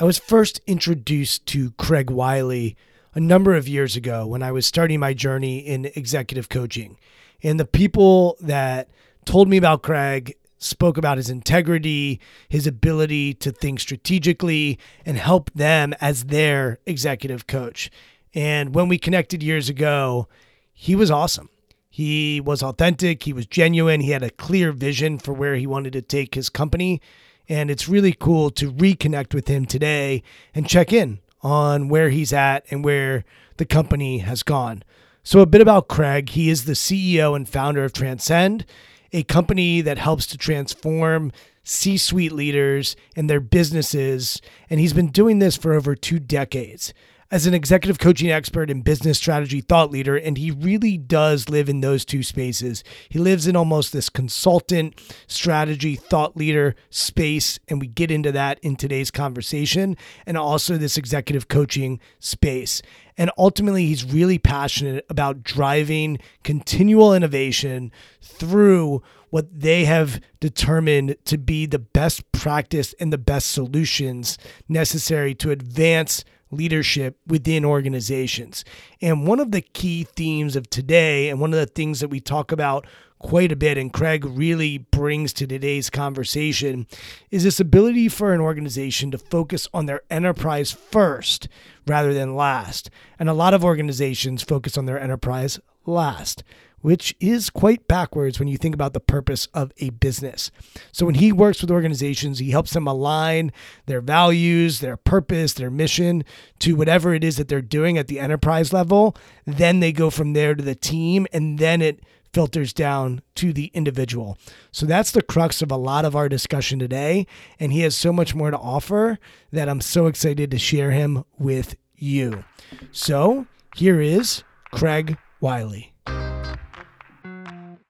I was first introduced to Craig Wiley a number of years ago when I was starting my journey in executive coaching. And the people that told me about Craig spoke about his integrity, his ability to think strategically, and help them as their executive coach. And when we connected years ago, he was awesome. He was authentic, he was genuine, he had a clear vision for where he wanted to take his company. And it's really cool to reconnect with him today and check in on where he's at and where the company has gone. So, a bit about Craig. He is the CEO and founder of Transcend, a company that helps to transform C suite leaders and their businesses. And he's been doing this for over two decades as an executive coaching expert and business strategy thought leader. And he really does live in those two spaces. He lives in almost this consultant, strategy, thought leader space. And we get into that in today's conversation, and also this executive coaching space. And ultimately, he's really passionate about driving continual innovation through what they have determined to be the best practice and the best solutions necessary to advance leadership within organizations. And one of the key themes of today, and one of the things that we talk about quite a bit, and Craig really brings to today's conversation, is this ability for an organization to focus on their enterprise first rather than last. And a lot of organizations focus on their enterprise last which is quite backwards when you think about the purpose of a business. So when he works with organizations, he helps them align their values, their purpose, their mission to whatever it is that they're doing at the enterprise level. Then they go from there to the team, and then it filters down to the individual. So that's the crux of a lot of our discussion today. And he has so much more to offer that I'm so excited to share him with you. So here is Craig Wiley.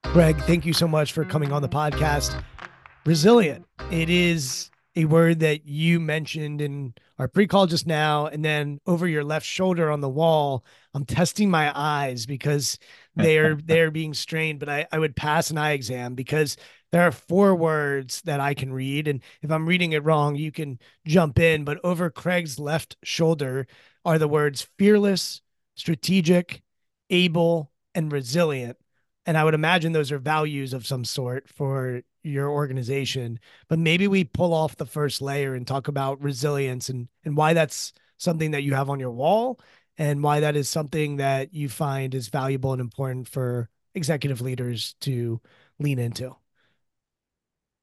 Craig, thank you so much for coming on the podcast. Resilient. It is a word that you mentioned in our pre-call just now and then over your left shoulder on the wall i'm testing my eyes because they're they're being strained but I, I would pass an eye exam because there are four words that i can read and if i'm reading it wrong you can jump in but over craig's left shoulder are the words fearless strategic able and resilient. And i would imagine those are values of some sort for your organization. But maybe we pull off the first layer and talk about resilience and and why that's something that you have on your wall and why that is something that you find is valuable and important for executive leaders to lean into.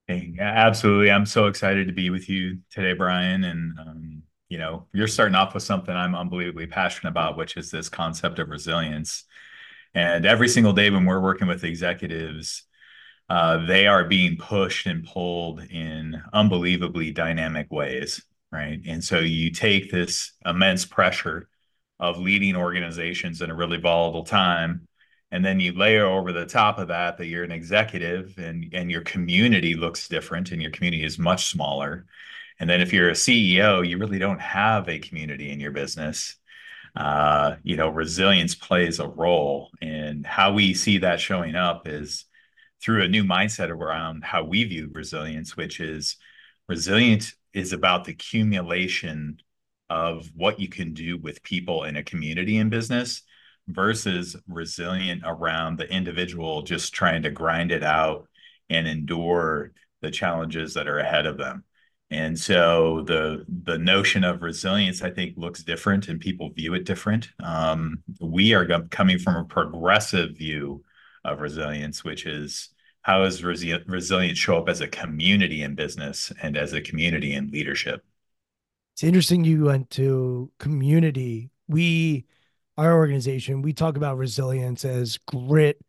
Hey, absolutely. I'm so excited to be with you today brian. And um, you know you're starting off with something i'm unbelievably passionate about which is this concept of resilience and every single day when we're working with executives uh, they are being pushed and pulled in unbelievably dynamic ways, right? And so you take this immense pressure of leading organizations in a really volatile time, and then you layer over the top of that that you're an executive and and your community looks different and your community is much smaller. And then if you're a CEO, you really don't have a community in your business. Uh, you know, resilience plays a role, and how we see that showing up is through a new mindset around how we view resilience, which is resilience is about the accumulation of what you can do with people in a community in business versus resilient around the individual just trying to grind it out and endure the challenges that are ahead of them. And so the the notion of resilience, I think, looks different, and people view it different. Um, we are coming from a progressive view of resilience, which is how does resi- resilience show up as a community in business and as a community in leadership? It's interesting you went to community. We, our organization, we talk about resilience as grit,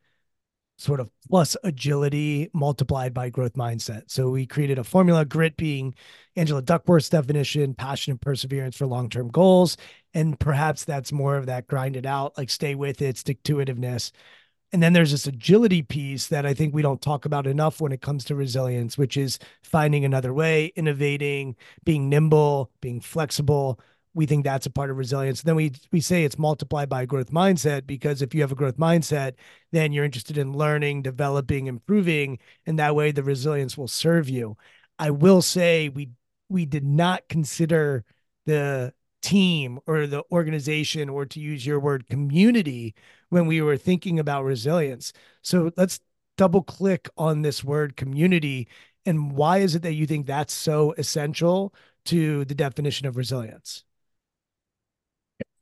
sort of plus agility multiplied by growth mindset. So we created a formula, grit being Angela Duckworth's definition, passion and perseverance for long term goals. And perhaps that's more of that grind it out, like stay with it, stick to itiveness. And then there's this agility piece that I think we don't talk about enough when it comes to resilience, which is finding another way, innovating, being nimble, being flexible. We think that's a part of resilience. Then we we say it's multiplied by a growth mindset because if you have a growth mindset, then you're interested in learning, developing, improving, and that way the resilience will serve you. I will say we we did not consider the team or the organization or to use your word community when we were thinking about resilience. So let's double click on this word community and why is it that you think that's so essential to the definition of resilience?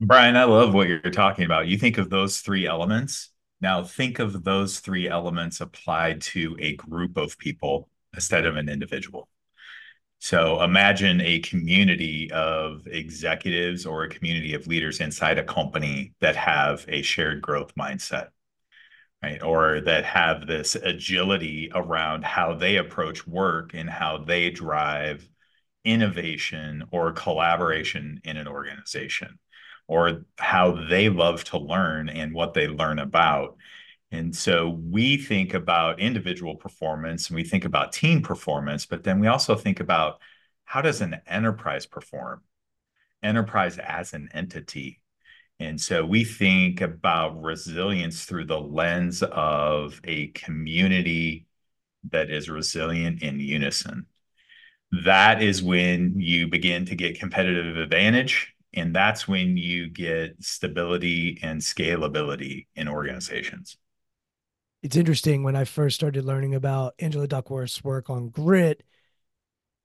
Brian, I love what you're talking about. You think of those three elements. Now, think of those three elements applied to a group of people instead of an individual. So imagine a community of executives or a community of leaders inside a company that have a shared growth mindset, right? Or that have this agility around how they approach work and how they drive innovation or collaboration in an organization, or how they love to learn and what they learn about. And so we think about individual performance and we think about team performance, but then we also think about how does an enterprise perform? Enterprise as an entity. And so we think about resilience through the lens of a community that is resilient in unison. That is when you begin to get competitive advantage. And that's when you get stability and scalability in organizations it's interesting when I first started learning about Angela Duckworth's work on grit,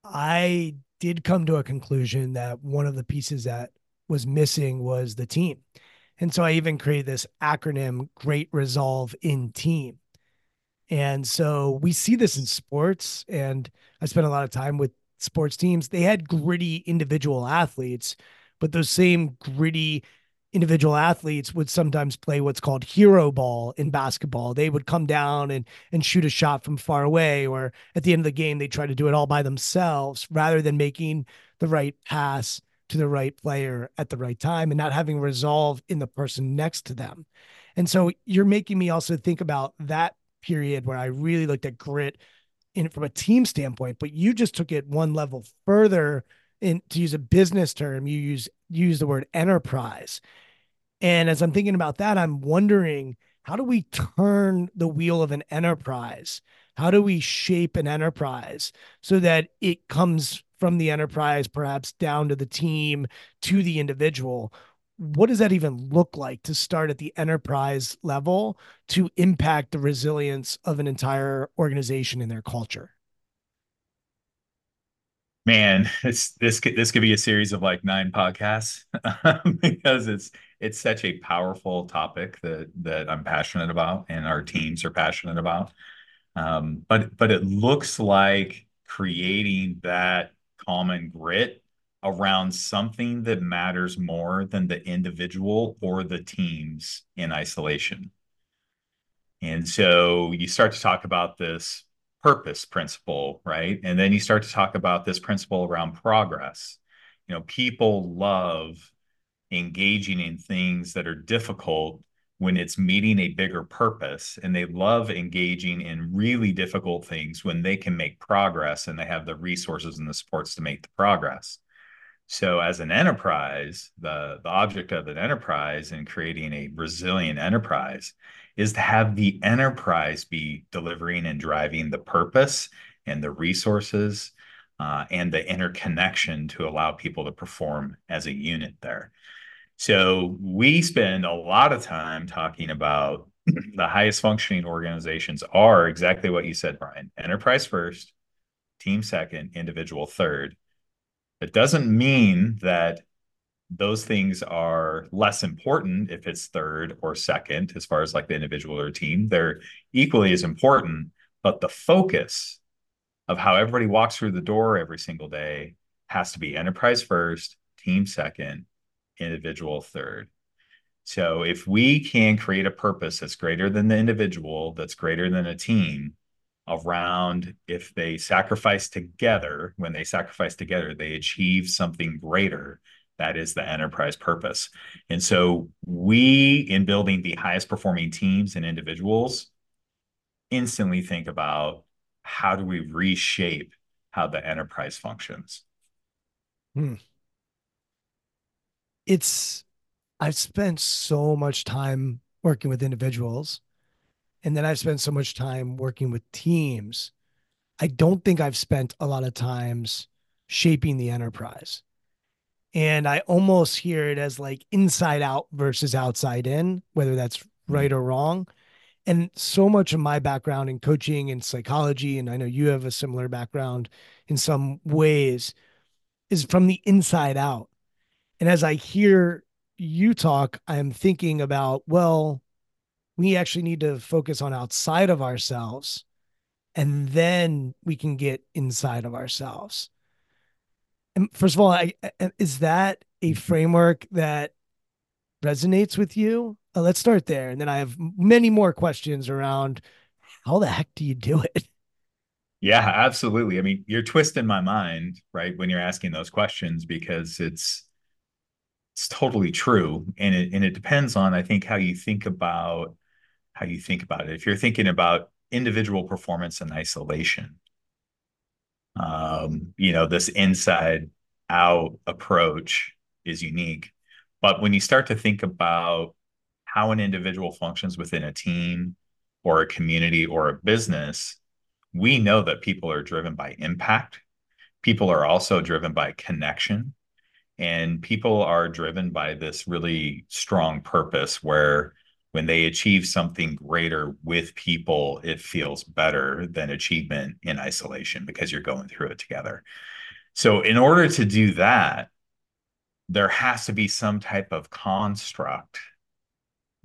I did come to a conclusion that one of the pieces that was missing was the team. And so I even created this acronym, Great Resolve in Team. And so we see this in sports. And I spent a lot of time with sports teams. They had gritty individual athletes, but those same gritty individual athletes would sometimes play what's called hero ball in basketball. They would come down and and shoot a shot from far away, or at the end of the game, they try to do it all by themselves rather than making the right pass to the right player at the right time and not having resolve in the person next to them. And so you're making me also think about that period where I really looked at grit in from a team standpoint, but you just took it one level further in to use a business term, you use use the word enterprise. And as I'm thinking about that, I'm wondering how do we turn the wheel of an enterprise? How do we shape an enterprise so that it comes from the enterprise, perhaps down to the team, to the individual? What does that even look like to start at the enterprise level to impact the resilience of an entire organization and their culture? Man, it's this could this could be a series of like nine podcasts because it's it's such a powerful topic that that I'm passionate about and our teams are passionate about. Um, but but it looks like creating that common grit around something that matters more than the individual or the teams in isolation. And so you start to talk about this purpose principle, right? And then you start to talk about this principle around progress. You know, people love engaging in things that are difficult when it's meeting a bigger purpose and they love engaging in really difficult things when they can make progress and they have the resources and the supports to make the progress so as an enterprise the the object of an enterprise and creating a resilient enterprise is to have the enterprise be delivering and driving the purpose and the resources uh, and the interconnection to allow people to perform as a unit there so we spend a lot of time talking about the highest functioning organizations are exactly what you said, Brian enterprise first, team second, individual third. It doesn't mean that those things are less important if it's third or second, as far as like the individual or team. They're equally as important, but the focus of how everybody walks through the door every single day has to be enterprise first, team second, individual third. So if we can create a purpose that's greater than the individual, that's greater than a team around if they sacrifice together, when they sacrifice together, they achieve something greater. That is the enterprise purpose. And so we, in building the highest performing teams and individuals, instantly think about how do we reshape how the enterprise functions. Hmm it's I've spent so much time working with individuals and then I've spent so much time working with teams. I don't think I've spent a lot of times shaping the enterprise. And I almost hear it as like inside out versus outside in, whether that's mm-hmm. right or wrong. And so much of my background in coaching and psychology, and I know you have a similar background in some ways, is from the inside out. And as I hear you talk, I'm thinking about, well, we actually need to focus on outside of ourselves and then we can get inside of ourselves. And first of all, I, is that a framework that resonates with you? Uh, let's start there. And then I have many more questions around how the heck do you do it? Yeah, absolutely. I mean, you're twisting my mind, right, when you're asking those questions because it's it's totally true and it and it depends on i think how you think about how you think about it. If you're thinking about individual performance in isolation um, you know this inside out approach is unique. But when you start to think about how an individual functions within a team or a community or a business we know that people are driven by impact. People are also driven by connection. And people are driven by this really strong purpose where when they achieve something greater with people, it feels better than achievement in isolation because you're going through it together. So, in order to do that, there has to be some type of construct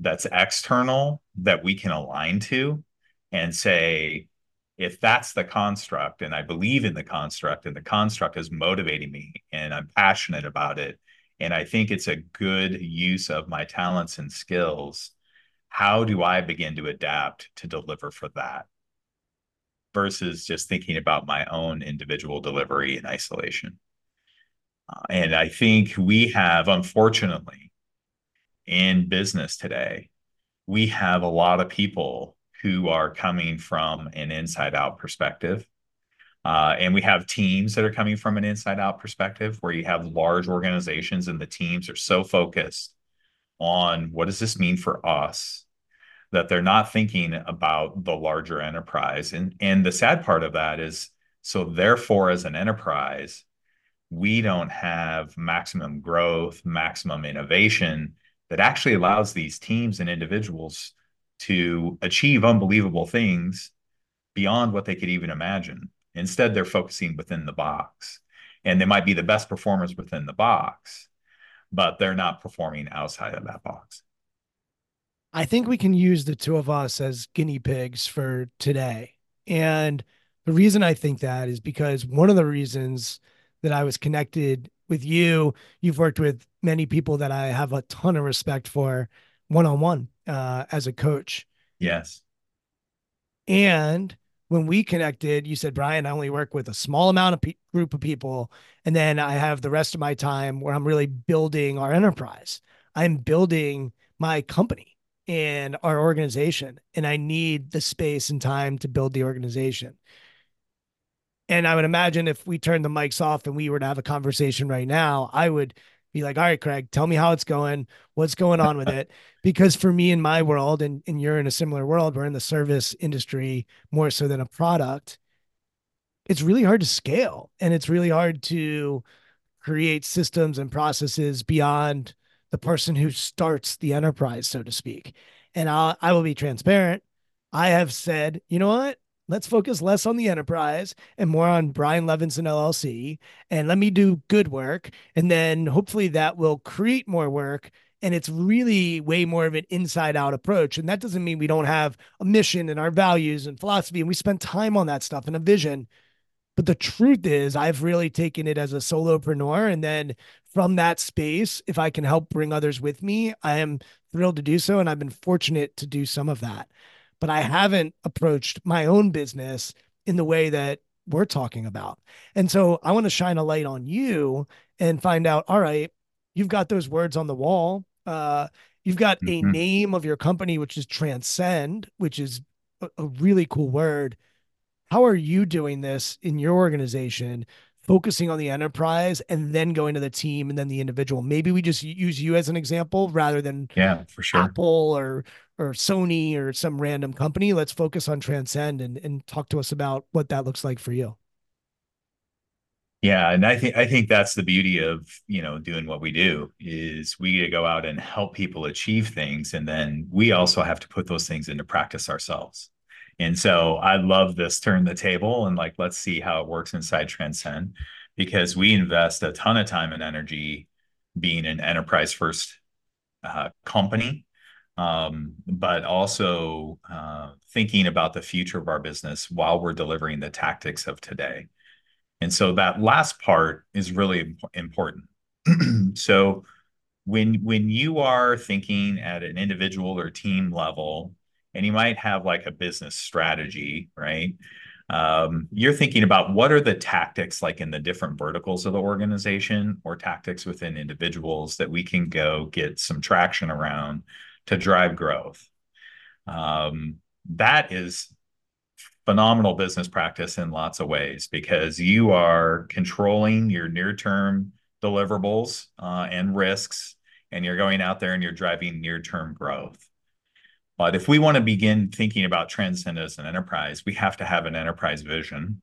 that's external that we can align to and say, if that's the construct and I believe in the construct and the construct is motivating me and I'm passionate about it and I think it's a good use of my talents and skills, how do I begin to adapt to deliver for that versus just thinking about my own individual delivery in isolation? Uh, and I think we have, unfortunately, in business today, we have a lot of people who are coming from an inside out perspective. Uh, and we have teams that are coming from an inside out perspective where you have large organizations and the teams are so focused on what does this mean for us that they're not thinking about the larger enterprise. And, and the sad part of that is so, therefore, as an enterprise, we don't have maximum growth, maximum innovation that actually allows these teams and individuals to achieve unbelievable things beyond what they could even imagine. Instead, they're focusing within the box. And they might be the best performers within the box, but they're not performing outside of that box. I think we can use the two of us as guinea pigs for today. And the reason I think that is because one of the reasons that I was connected with you, you've worked with many people that I have a ton of respect for one on one as a coach. Yes. And when we connected, you said, Brian, I only work with a small amount of pe- group of people. And then I have the rest of my time where I'm really building our enterprise. I'm building my company and our organization. And I need the space and time to build the organization. And I would imagine if we turned the mics off and we were to have a conversation right now, I would be like, all right, Craig, tell me how it's going, what's going on with it. Because for me in my world, and, and you're in a similar world, we're in the service industry more so than a product. It's really hard to scale and it's really hard to create systems and processes beyond the person who starts the enterprise, so to speak. And I'll, I will be transparent. I have said, you know what? Let's focus less on the enterprise and more on Brian Levinson LLC. And let me do good work. And then hopefully that will create more work. And it's really way more of an inside out approach. And that doesn't mean we don't have a mission and our values and philosophy. And we spend time on that stuff and a vision. But the truth is, I've really taken it as a solopreneur. And then from that space, if I can help bring others with me, I am thrilled to do so. And I've been fortunate to do some of that but I haven't approached my own business in the way that we're talking about. And so I want to shine a light on you and find out, all right, you've got those words on the wall. Uh, you've got mm-hmm. a name of your company, which is Transcend, which is a, a really cool word. How are you doing this in your organization focusing on the enterprise and then going to the team and then the individual. Maybe we just use you as an example rather than yeah, for sure. Apple or or Sony or some random company. Let's focus on Transcend and, and talk to us about what that looks like for you. Yeah, and I think I think that's the beauty of you know doing what we do is we get to go out and help people achieve things, and then we also have to put those things into practice ourselves. And so I love this turn the table and like, let's see how it works inside Transcend because we invest a ton of time and energy being an enterprise first uh, company, um, but also uh, thinking about the future of our business while we're delivering the tactics of today. And so that last part is really important. so when when you are thinking at an individual or team level and you might have like a business strategy, right? Um, you're thinking about what are the tactics like in the different verticals of the organization or tactics within individuals that we can go get some traction around to drive growth. Um, that is phenomenal business practice in lots of ways because you are controlling your near term deliverables uh, and risks, and you're going out there and you're driving near term growth. But if we want to begin thinking about Transcend as an enterprise, we have to have an enterprise vision.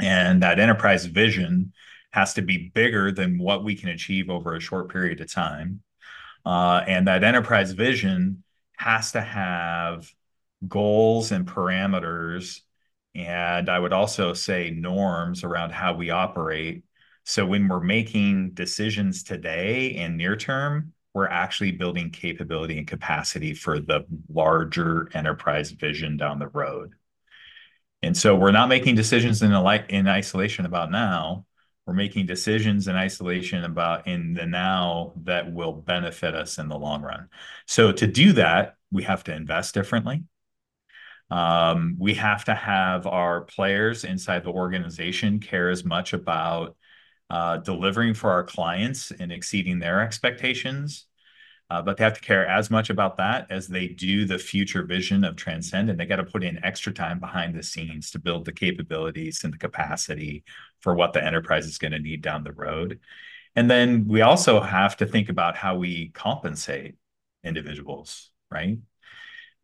And that enterprise vision has to be bigger than what we can achieve over a short period of time. Uh, and that enterprise vision has to have goals and parameters. And I would also say norms around how we operate. So when we're making decisions today and near term, we're actually building capability and capacity for the larger enterprise vision down the road. And so we're not making decisions in, in isolation about now. We're making decisions in isolation about in the now that will benefit us in the long run. So to do that, we have to invest differently. Um, we have to have our players inside the organization care as much about uh, delivering for our clients and exceeding their expectations uh, but they have to care as much about that as they do the future vision of Transcend, and they got to put in extra time behind the scenes to build the capabilities and the capacity for what the enterprise is going to need down the road. And then we also have to think about how we compensate individuals, right?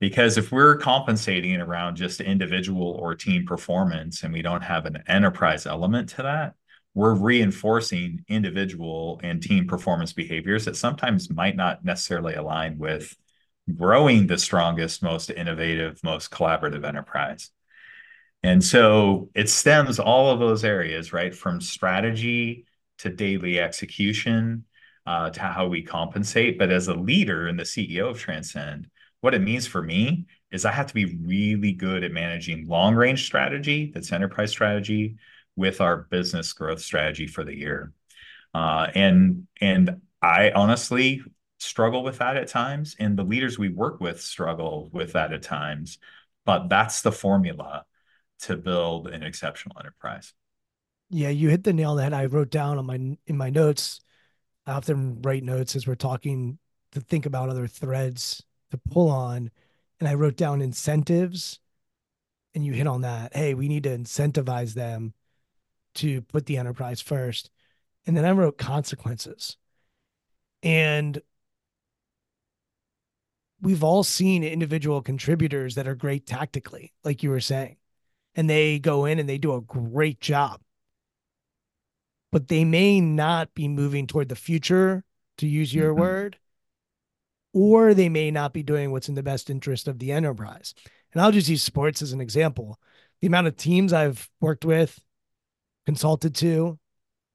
Because if we're compensating around just individual or team performance and we don't have an enterprise element to that, we're reinforcing individual and team performance behaviors that sometimes might not necessarily align with growing the strongest, most innovative, most collaborative enterprise. And so it stems all of those areas, right? From strategy to daily execution uh, to how we compensate. But as a leader and the CEO of Transcend, what it means for me is I have to be really good at managing long range strategy, that's enterprise strategy, with our business growth strategy for the year. Uh, and and I honestly struggle with that at times, and the leaders we work with struggle with that at times. But that's the formula to build an exceptional enterprise. Yeah, you hit the nail on the head. I wrote down on my in my notes. I often write notes as we're talking to think about other threads to pull on, and I wrote down incentives, and you hit on that. Hey, we need to incentivize them to put the enterprise first. And then I wrote consequences. And we've all seen individual contributors that are great tactically, like you were saying, and they go in and they do a great job. But they may not be moving toward the future, to use your mm-hmm. word, or they may not be doing what's in the best interest of the enterprise. And I'll just use sports as an example. The amount of teams I've worked with consulted to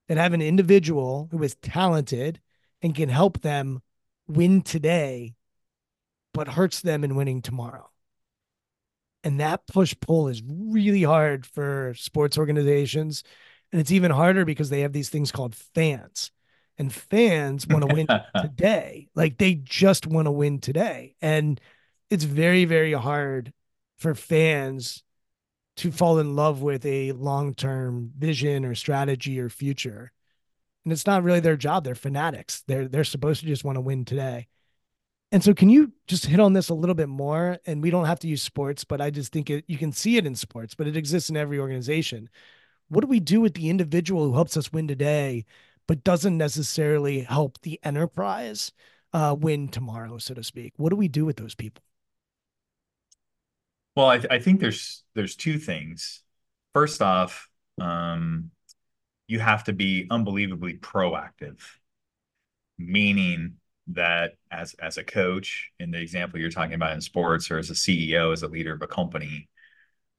that have an individual who is talented and can help them win today, but hurts them in winning tomorrow. And that push pull is really hard for sports organizations. And it's even harder because they have these things called fans. And fans want to win today. Like they just want to win today. And it's very, very hard for fans to fall in love with a long-term vision or strategy or future. And it's not really their job. They're fanatics. They're they're supposed to just want to win today. And so can you just hit on this a little bit more? And we don't have to use sports, but I just think it, you can see it in sports, but it exists in every organization. What do we do with the individual who helps us win today, but doesn't necessarily help the enterprise uh, win tomorrow, so to speak? What do we do with those people? Well, I, I think there's there's two things. First off, um, you have to be unbelievably proactive, meaning that as as a coach, in the example you're talking about in sports, or as a CEO, as a leader of a company,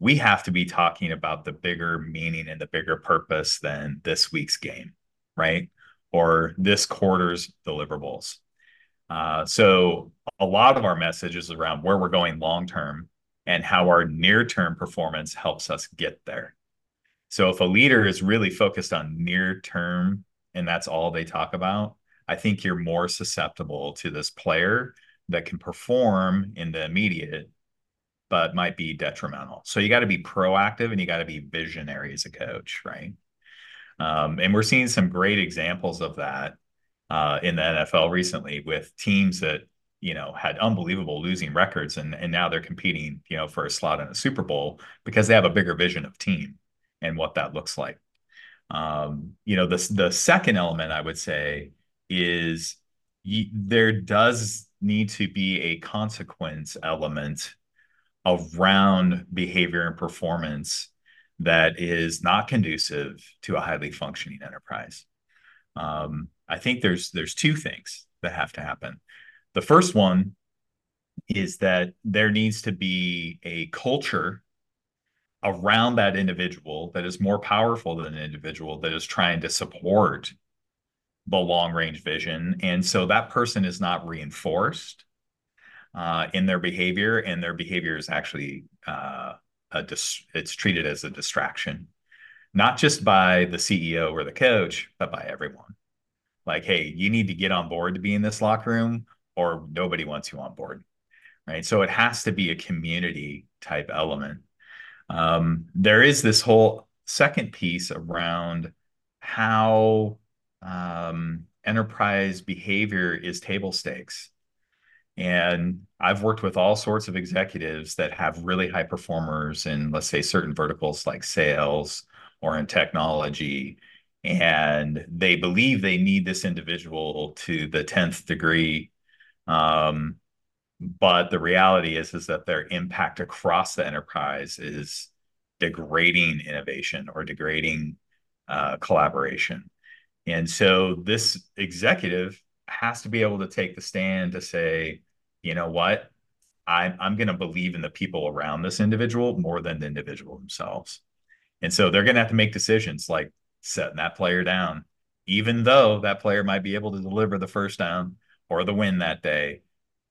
we have to be talking about the bigger meaning and the bigger purpose than this week's game, right? Or this quarter's deliverables. Uh, so a lot of our message is around where we're going long term and how our near term performance helps us get there. So if a leader is really focused on near term and that's all they talk about, I think you're more susceptible to this player that can perform in the immediate but might be detrimental. So you got to be proactive and you got to be visionary as a coach, right? Um, and we're seeing some great examples of that uh, in the NFL recently with teams that you know, had unbelievable losing records and and now they're competing, you know, for a slot in a Super Bowl because they have a bigger vision of team and what that looks like. Um, you know, the the second element I would say is y- there does need to be a consequence element around behavior and performance that is not conducive to a highly functioning enterprise. Um, I think there's there's two things that have to happen. The first one is that there needs to be a culture around that individual that is more powerful than an individual that is trying to support the long range vision. And so that person is not reinforced uh, in their behavior, and their behavior is actually uh, dis- it's treated as a distraction, not just by the CEO or the coach, but by everyone. Like, hey, you need to get on board to be in this locker room, or nobody wants you on board right so it has to be a community type element um, there is this whole second piece around how um, enterprise behavior is table stakes And I've worked with all sorts of executives that have really high performers in, let's say, certain verticals like sales or in technology. And they believe they need this individual to the 10th degree. Um, but the reality is, is that their impact across the enterprise is degrading innovation or degrading uh, collaboration. And so this executive has to be able to take the stand to say, you know what, I'm, I'm going to believe in the people around this individual more than the individual themselves. And so they're going to have to make decisions like setting that player down, even though that player might be able to deliver the first down or the win that day.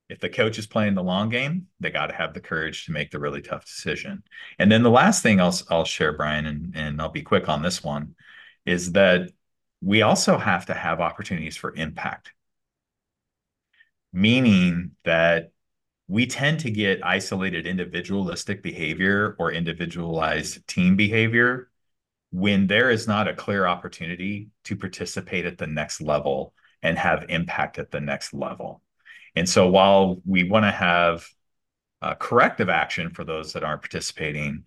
If the coach is playing the long game, they got to have the courage to make the really tough decision. And then the last thing I'll, I'll share, Brian, and, and I'll be quick on this one, is that we also have to have opportunities for impact, meaning that we tend to get isolated individualistic behavior or individualized team behavior when there is not a clear opportunity to participate at the next level and have impact at the next level. And so while we want to have uh, corrective action for those that aren't participating,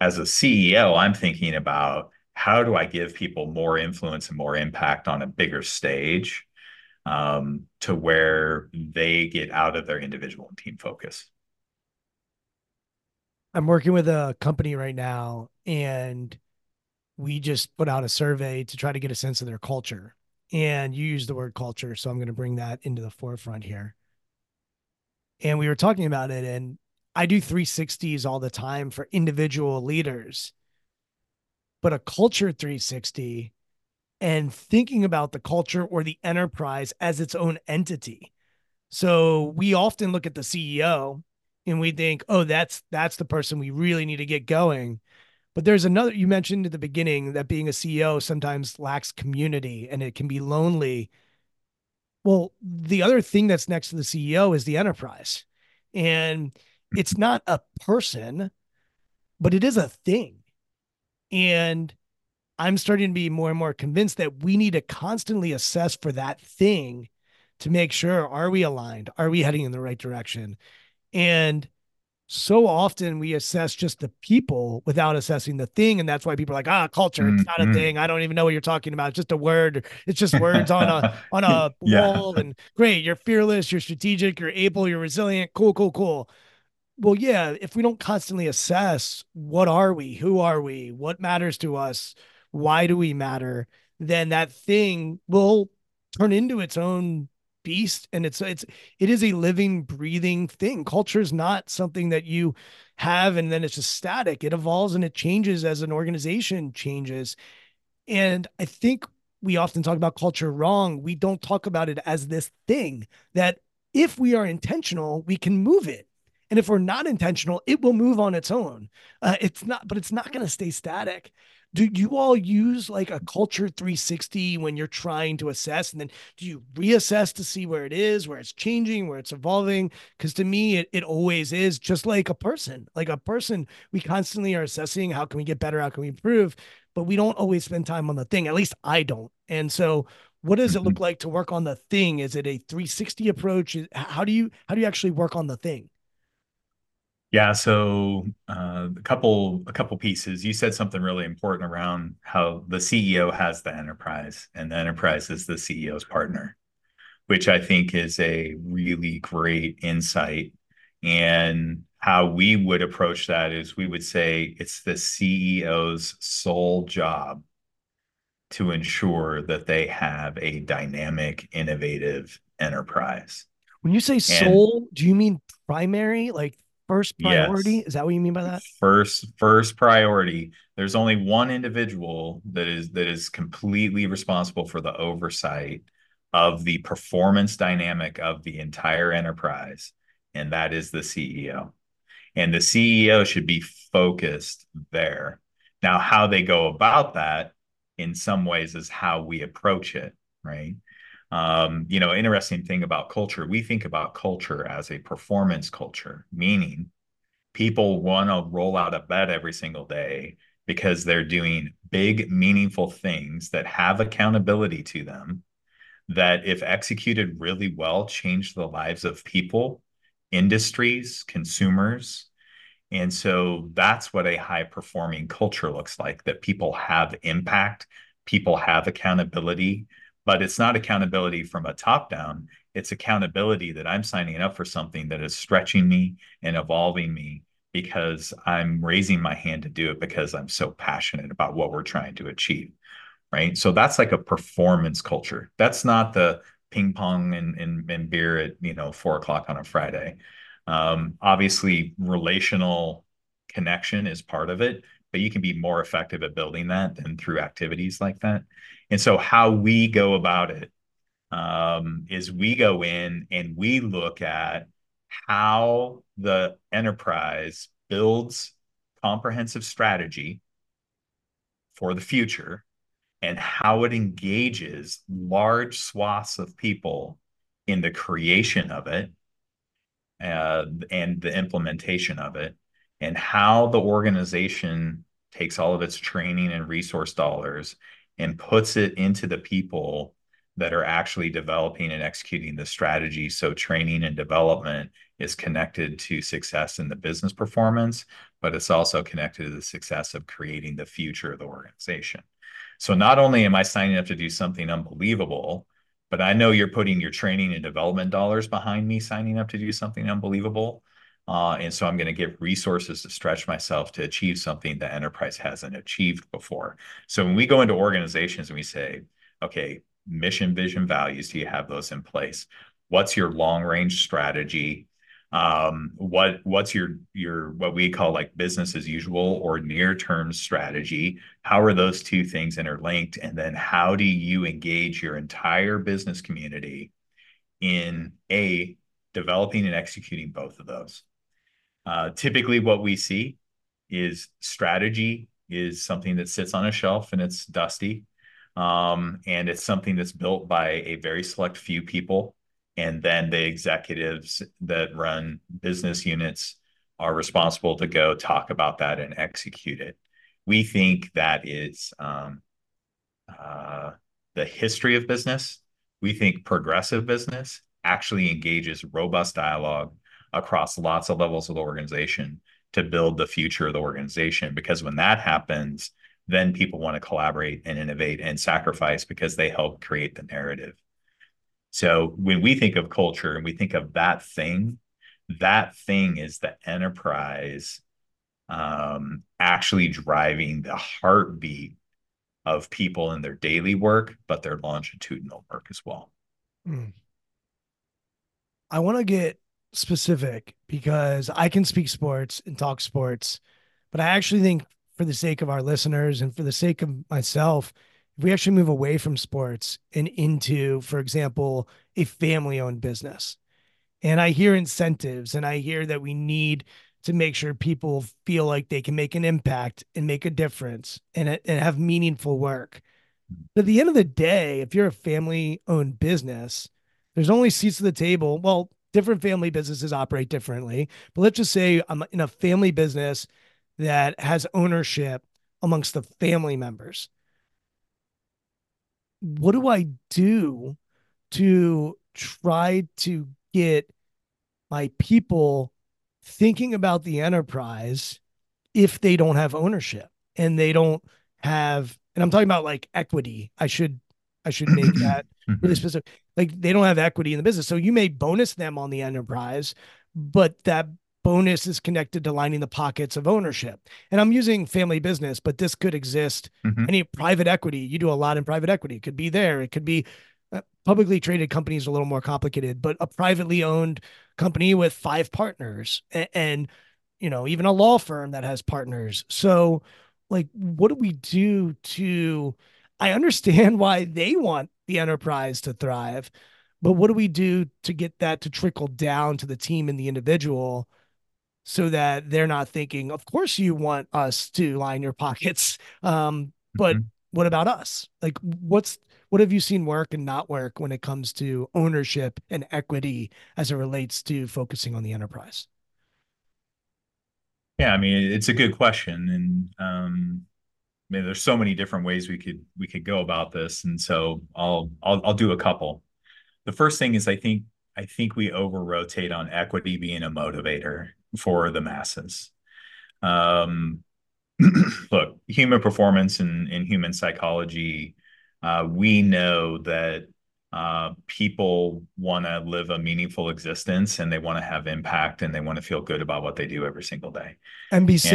as a CEO, I'm thinking about how do I give people more influence and more impact on a bigger stage um, to where they get out of their individual and team focus. I'm working with a company right now, and we just put out a survey to try to get a sense of their culture. And you use the word culture, so I'm going to bring that into the forefront here. And we were talking about it, and I do 360s all the time for individual leaders but a culture 360 and thinking about the culture or the enterprise as its own entity. So we often look at the CEO and we think, oh, that's that's the person we really need to get going. But there's another you mentioned at the beginning that being a CEO sometimes lacks community and it can be lonely. Well, the other thing that's next to the CEO is the enterprise. And it's not a person, but it is a thing. And I'm starting to be more and more convinced that we need to constantly assess for that thing to make sure are we aligned? Are we heading in the right direction? And so often we assess just the people without assessing the thing. And that's why people are like, ah, culture, it's not a mm-hmm. thing. I don't even know what you're talking about. It's just a word. It's just words on a on a yeah. wall. And great, you're fearless, you're strategic, you're able, you're resilient. Cool, cool, cool well, yeah, if we don't constantly assess what are we, who are we, what matters to us, why do we matter, then that thing will turn into its own beast and it's it's it is a living breathing thing. Culture is not something that you have and then it's just static. It evolves and it changes as an organization changes. And i think we often talk about culture wrong. We don't talk about it as this thing that if we are intentional we can move it. And if we're not intentional, it will move on its own. Uh, it's not, but it's not going to stay static. Do you all use like a culture 360 when you're trying to assess? And then do you reassess to see where it is, where it's changing, where it's evolving? Because to me, it, it always is just like a person. Like a person, we constantly are assessing how can we get better? How can we improve? But we don't always spend time on the thing. At least I don't. And so what does it look mm-hmm. like to work on the thing? Is it a 360 approach? How do you how do you actually work on the thing? Yeah, so uh, a couple a couple pieces. You said something really important around how the CEO has the enterprise, and the enterprise is the CEO's partner, which I think is a really great insight. And how we would approach that is we would say it's the CEO's sole job to ensure that they have a dynamic, innovative enterprise. When you say sole, do you mean primary? Like first priority? Yes. is that what you mean by that? First first priority there's only one individual that is that is completely responsible for the oversight of the performance dynamic of the entire enterprise and that is the ceo and the ceo should be focused there. Now how they go about that in some ways is how we approach it right um, you know, interesting thing about culture, we think about culture as a performance culture, meaning people want to roll out of bed every single day because they're doing big, meaningful things that have accountability to them that, if executed really well, change the lives of people, industries, consumers. And so that's what a high performing culture looks like that people have impact, people have accountability, but it's not accountability from a top down. It's accountability that I'm signing up for something that is stretching me and evolving me because I'm raising my hand to do it because I'm so passionate about what we're trying to achieve. Right. So that's like a performance culture. That's not the ping pong and, and, and beer at, you know, four o'clock on a Friday. Um, obviously, relational connection is part of it, but you can be more effective at building that than through activities like that. And so, how we go about it um, is we go in and we look at how the enterprise builds comprehensive strategy for the future and how it engages large swaths of people in the creation of it uh, and the implementation of it and how the organization takes all of its training and resource dollars and puts it into the people that are actually developing and executing the strategy. So training and development is connected to success in the business performance, but it's also connected to the success of creating the future of the organization. So not only am I signing up to do something unbelievable, but I know you're putting your training and development dollars behind me signing up to do something unbelievable. Uh, and so I'm going to get resources to stretch myself to achieve something the enterprise hasn't achieved before. So when we go into organizations and we say, okay, mission, vision, values, do you have those in place? What's your long range strategy? Um, what what's your your what we call like business as usual or near term strategy? How are those two things interlinked? And then how do you engage your entire business community in a developing and executing both of those? Uh, typically, what we see is strategy is something that sits on a shelf and it's dusty um, and it's something that's built by a very select few people. And then the executives that run business units are responsible to go talk about that and execute it. We think that is um, uh, the history of business. We think progressive business actually engages robust dialogue across lots of levels of the organization to build the future of the organization. Because when that happens, then people want to collaborate and innovate and sacrifice because they help create the narrative. So when we think of culture and we think of that thing, that thing is the enterprise um, actually driving the heartbeat of people in their daily work, but their longitudinal work as well. Mm. I want to get specific because I can speak sports and talk sports, but I actually think for the sake of our listeners and for the sake of myself, if we actually move away from sports and into, for example, a family owned business, and I hear incentives and I hear that we need to make sure people feel like they can make an impact and make a difference and, and have meaningful work. But at the end of the day, if you're a family owned business, there's only seats at the table. Well, different family businesses operate differently, but let's just say I'm in a family business that has ownership amongst the family members. What do I do to try to get my people thinking about the enterprise if they don't have ownership and they don't have and I'm talking about like equity. I should I should make that really specific. Like they don't have equity in the business. So you may bonus them on the enterprise, but that bonus is connected to lining the pockets of ownership. And I'm using family business, but this could exist. Mm-hmm. Any private equity, you do a lot in private equity. It could be there. It could be uh, publicly traded companies a little more complicated, but a privately owned company with five partners and, and you know, even a law firm that has partners. So like what do we do to I understand why they want the enterprise to thrive, but what do we do to get that to trickle down to the team and the individual so that they're not thinking, of course you want us to line your pockets. Um, but mm-hmm. what about us? Like what's what have you seen work and not work when it comes to ownership and equity as it relates to focusing on the enterprise? Yeah, I mean, it's a good question. And um, mean, there's so many different ways we could we could go about this, and so I'll I'll I'll do a couple. The first thing is I think I think we over rotate on equity being a motivator for the masses. Um, look, human performance and, and human psychology, uh, we know that uh, people want to live a meaningful existence and they want to have impact and they want to feel good about what they do every single day and be safe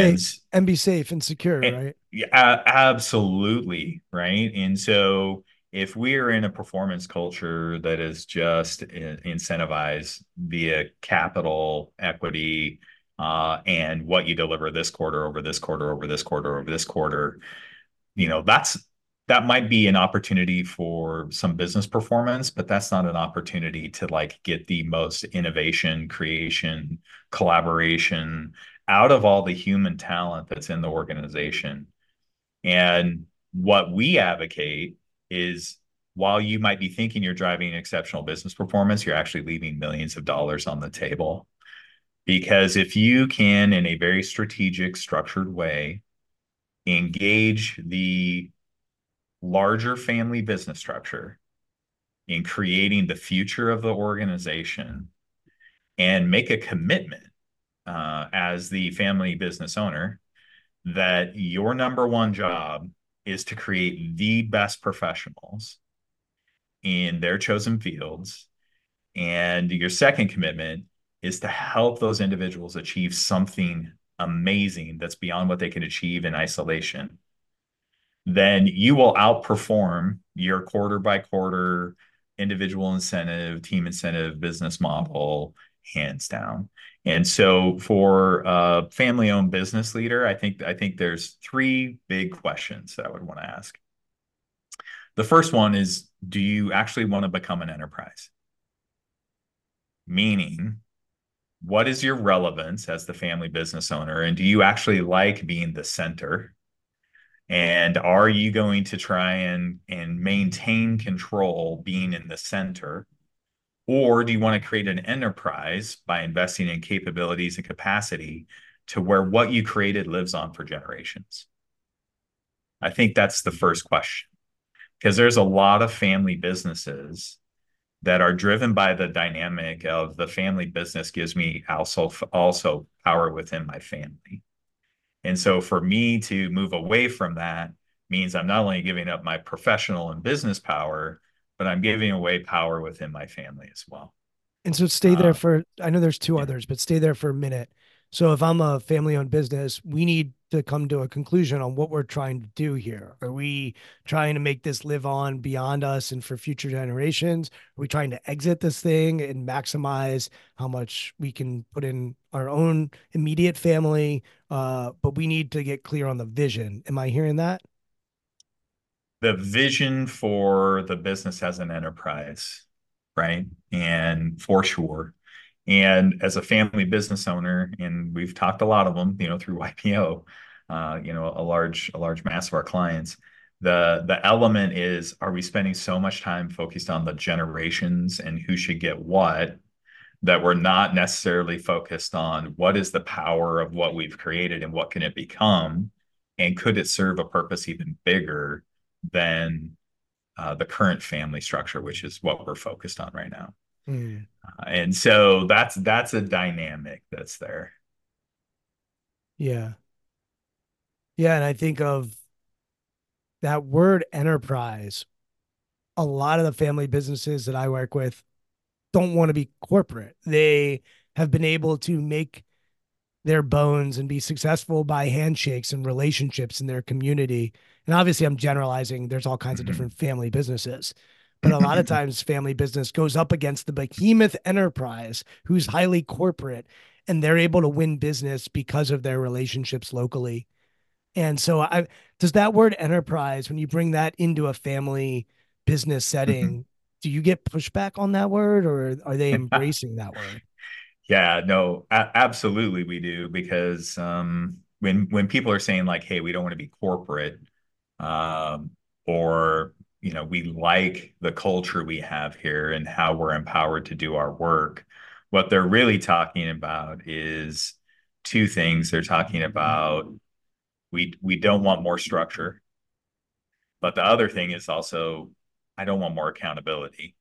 and, and be safe and secure and, right yeah absolutely right? And so if we are in a performance culture that is just incentivized via capital equity uh, and what you deliver this quarter over this quarter over this quarter over this quarter you know that's that might be an opportunity for some business performance but that's not an opportunity to like get the most innovation creation collaboration out of all the human talent that's in the organization and what we advocate is while you might be thinking you're driving exceptional business performance you're actually leaving millions of dollars on the table. Because if you can in a very strategic structured way engage the larger family business structure in creating the future of the organization and make a commitment uh, as the family business owner that your number one job is to create the best professionals in their chosen fields. And your second commitment is to help those individuals achieve something amazing that's beyond what they can achieve in isolation then you will outperform your quarter by quarter individual incentive, team incentive business model hands down. And so for a family owned business leader, I think I think there's three big questions that I would want to ask. The first one is do you actually want to become an enterprise? Meaning, what is your relevance as the family business owner and do you actually like being the center and are you going to try and and maintain control being in the center or do you want to create an enterprise by investing in capabilities and capacity to where what you created lives on for generations? I think that's the first question. Because there's a lot of family businesses that are driven by the dynamic of the family business gives me also also power within my family. And so for me to move away from that means I'm not only giving up my professional and business power, but I'm giving away power within my family as well. And so stay there uh, for I know there's two yeah. others, but stay there for a minute. So if I'm a family owned business, we need to come to a conclusion on what we're trying to do here. Are we trying to make this live on beyond us and for future generations? Are we trying to exit this thing and maximize how much we can put in our own immediate family? Uh, but we need to get clear on the vision. Am I hearing that? The vision for the business as an enterprise, right? And for sure and as a family business owner, and we've talked a lot of them, you know, through YPO, uh, you know, a large a large mass of our clients. The the element is, are we spending so much time focused on the generations and who should get what? that we're not necessarily focused on what is the power of what we've created and what can it become and could it serve a purpose even bigger than uh, the current family structure which is what we're focused on right now Mm. Uh, and so that's that's a dynamic that's there. Yeah. Yeah, and I think of that word enterprise. A lot of the family businesses that I work with don't want to be corporate. They have been able to make their bones and be successful by handshakes and relationships in their community. And obviously, I'm generalizing, there's all kinds mm-hmm. of different family businesses. But a lot of times, family business goes up against the behemoth enterprise who's highly corporate and they're able to win business because of their relationships locally. And so, I does that word enterprise, when you bring that into a family business setting, mm-hmm. do you get pushback on that word or are they embracing that word? Yeah, no, absolutely we do because um, when when people are saying like, "Hey, we don't want to be corporate," um, or you know we like the culture we have here and how we're empowered to do our work what they're really talking about is two things they're talking about we we don't want more structure But the other thing is also, I don't want more accountability.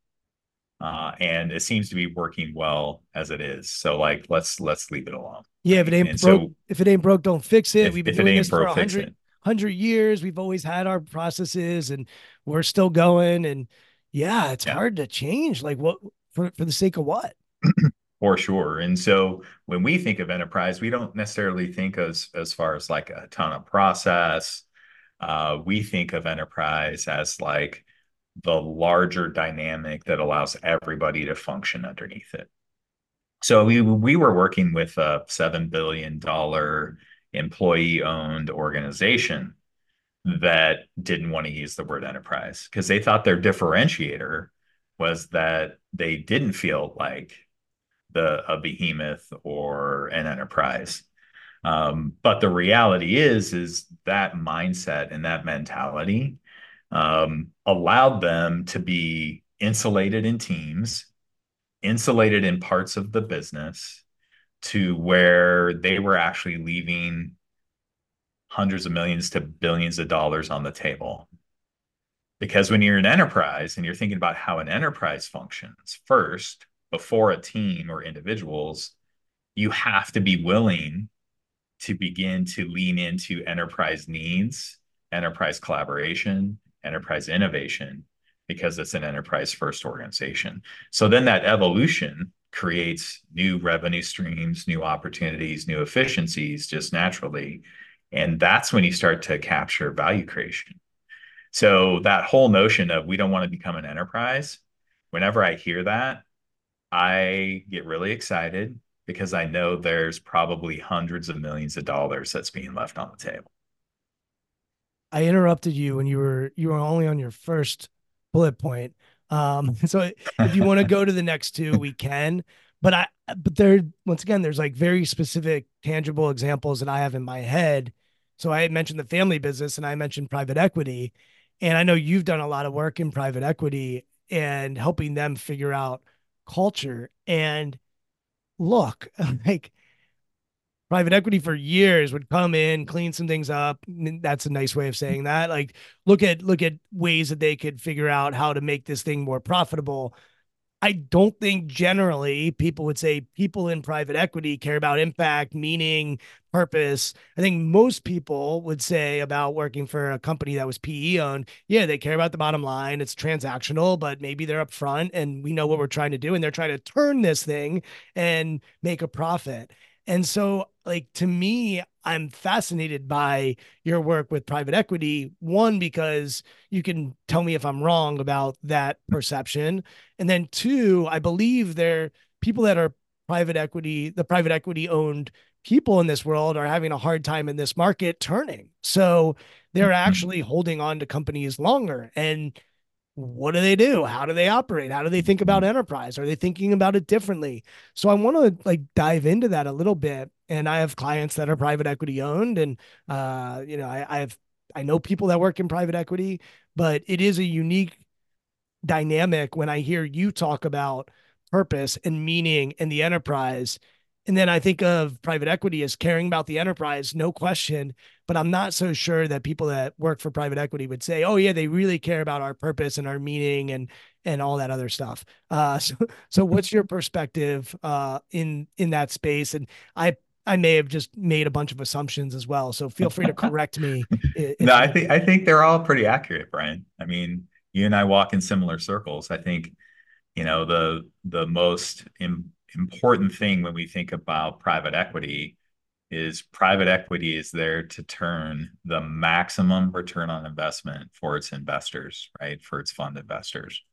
Uh, and it seems to be working well as it is. So like, let's let's leave it alone. Yeah, if it ain't And broke, so- if it ain't broke, don't fix it. If- We've been doing this for a broke, fix hundred hundred years. We've always had our processes, and we're still going. And yeah, it's Yeah. hard to change. Like what for for the sake of what? For sure. And so when we think of enterprise, we don't necessarily think as as far as like a ton of process. Uh, we think of enterprise as like the larger dynamic that allows everybody to function underneath it. So we we were working with a seven billion dollar employee owned organization that didn't want to use the word enterprise because they thought their differentiator was that they didn't feel like the a behemoth or an enterprise. Um, but the reality is, is that mindset and that mentality um, allowed them to be insulated in teams, insulated in parts of the business, to where they were actually leaving hundreds of millions to billions of dollars on the table. Because when you're an enterprise and you're thinking about how an enterprise functions first, before a team or individuals, you have to be willing to begin to lean into enterprise needs, enterprise collaboration, enterprise innovation, because it's an enterprise first organization. So then that evolution creates new revenue streams, new opportunities, new efficiencies just naturally. And that's when you start to capture value creation. So that whole notion of we don't want to become an enterprise, whenever I hear that, I get really excited because I know there's probably hundreds of millions of dollars that's being left on the table. I interrupted you when you were you were only on your first bullet point. Um, so if you want to go to the next two, we can. But I but there once again, there's like very specific, tangible examples that I have in my head. So I had mentioned the family business and I mentioned private equity. And I know you've done a lot of work in private equity and helping them figure out culture. And look, like private equity for years would come in, clean some things up. That's a nice way of saying that. Like look at look at ways that they could figure out how to make this thing more profitable. I don't think generally people would say people in private equity care about impact, meaning, purpose. I think most people would say about working for a company that was PE owned, yeah, they care about the bottom line. It's transactional, but maybe they're upfront and we know what we're trying to do and they're trying to turn this thing and make a profit. And so, like, to me, I'm fascinated by your work with private equity. One, because you can tell me if I'm wrong about that perception. And then two, I believe there people that are private equity, the private equity owned people in this world are having a hard time in this market turning. So they're mm-hmm. actually holding on to companies longer. And what do they do? How do they operate? How do they think about enterprise? Are they thinking about it differently? So I want to like dive into that a little bit. And I have clients that are private equity owned, and uh, you know, I, I have I know people that work in private equity, but it is a unique dynamic when I hear you talk about purpose and meaning in the enterprise. And then I think of private equity as caring about the enterprise, no question. But I'm not so sure that people that work for private equity would say, "Oh yeah, they really care about our purpose and our meaning and and all that other stuff." Uh, so, so what's your perspective uh, in in that space? And I I may have just made a bunch of assumptions as well. So feel free to correct me. No, I think I think they're all pretty accurate, Brian. I mean, you and I walk in similar circles. I think, you know, the the most im important thing when we think about private equity is private equity is there to turn the maximum return on investment for its investors, right? For its fund investors.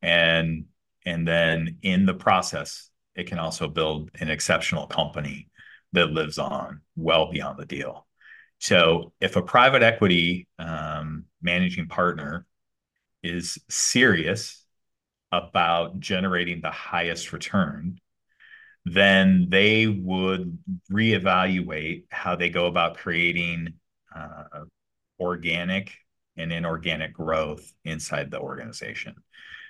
And and then in the process, it can also build an exceptional company that lives on well beyond the deal. So if a private equity um, managing partner is serious about generating the highest return, then they would reevaluate how they go about creating uh, organic and inorganic growth inside the organization.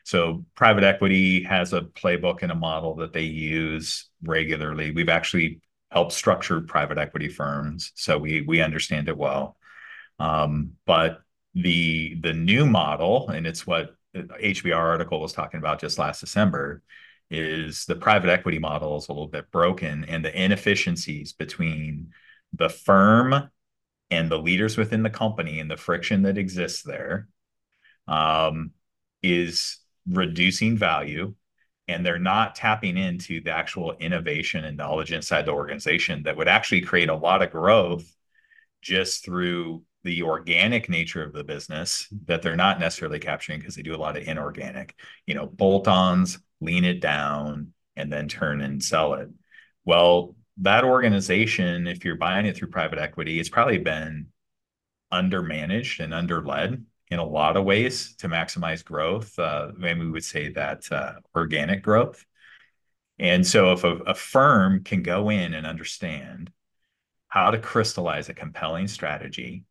So private equity has a playbook and a model that they use regularly. We've actually helped structure private equity firms, so we we understand it well. Um, but the the new model, and it's what HBR article was talking about just last December, is the private equity model is a little bit broken, and the inefficiencies between the firm and the leaders within the company and the friction that exists there um, is reducing value and they're not tapping into the actual innovation and knowledge inside the organization that would actually create a lot of growth just through the organic nature of the business that they're not necessarily capturing because they do a lot of inorganic, you know, bolt-ons, lean it down, and then turn and sell it. Well, that organization, if you're buying it through private equity, it's probably been undermanaged and underled in a lot of ways to maximize growth. Uh, maybe we would say that uh, organic growth. And so if a, a firm can go in and understand how to crystallize a compelling strategy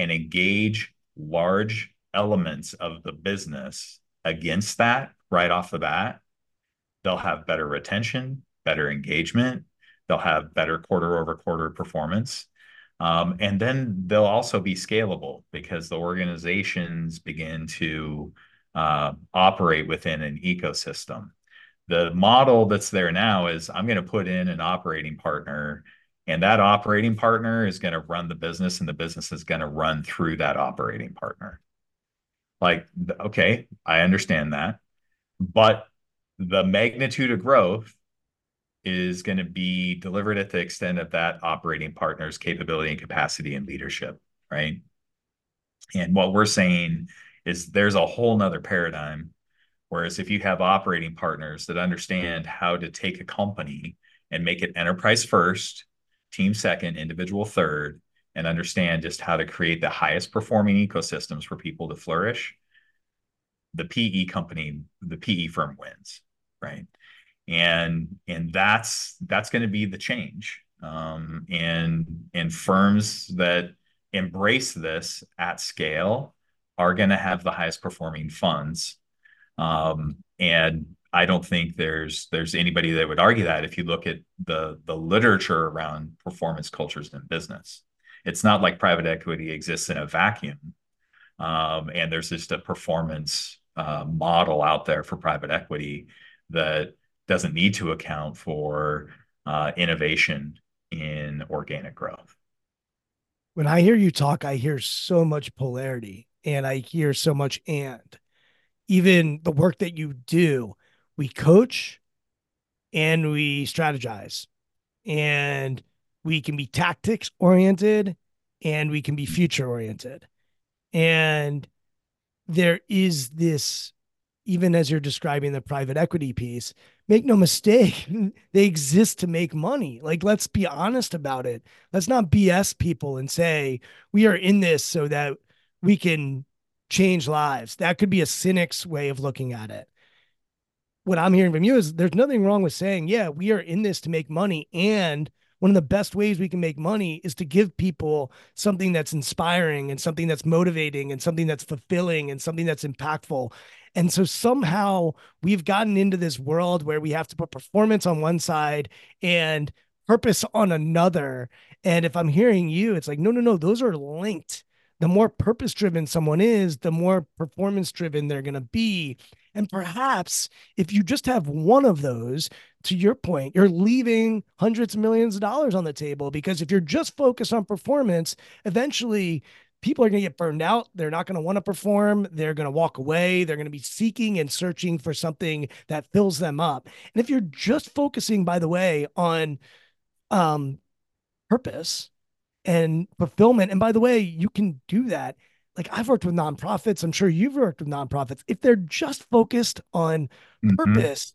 and engage large elements of the business against that right off the bat, they'll have better retention, better engagement, they'll have better quarter over quarter performance. Um, and then they'll also be scalable because the organizations begin to uh, operate within an ecosystem. The model that's there now is I'm going to put in an operating partner, and that operating partner is going to run the business, and the business is going to run through that operating partner. Like, okay, I understand that. But the magnitude of growth is going to be delivered at the extent of that operating partner's capability and capacity and leadership, right? And what we're saying is there's a whole nother paradigm. Whereas if you have operating partners that understand how to take a company and make it enterprise first, team second, individual third, and understand just how to create the highest performing ecosystems for people to flourish, the PE company, the PE firm wins, right? and and that's that's going to be the change um, and and firms that embrace this at scale are going to have the highest performing funds um, and I don't think there's there's anybody that would argue that if you look at the the literature around performance cultures in business it's not like private equity exists in a vacuum um, and there's just a performance uh, model out there for private equity that doesn't need to account for uh, innovation in organic growth. When I hear you talk, I hear so much polarity and I hear so much and. Even the work that you do, we coach and we strategize and we can be tactics oriented and we can be future oriented. And there is this, even as you're describing the private equity piece, make no mistake, they exist to make money. Like, let's be honest about it. Let's not BS people and say we are in this so that we can change lives. That could be a cynic's way of looking at it. What I'm hearing from you is there's nothing wrong with saying, yeah, we are in this to make money. And one of the best ways we can make money is to give people something that's inspiring and something that's motivating and something that's fulfilling and something that's impactful. And so somehow we've gotten into this world where we have to put performance on one side and purpose on another. And if I'm hearing you, it's like, no, no, no, those are linked. The more purpose driven someone is, the more performance driven they're going to be. And perhaps if you just have one of those, to your point, you're leaving hundreds of millions of dollars on the table because if you're just focused on performance, eventually people are going to get burned out. They're not going to want to perform. They're going to walk away. They're going to be seeking and searching for something that fills them up. And if you're just focusing, by the way, on um, purpose and fulfillment, and by the way, you can do that. Like I've worked with nonprofits. I'm sure you've worked with nonprofits. If they're just focused on mm-hmm. purpose,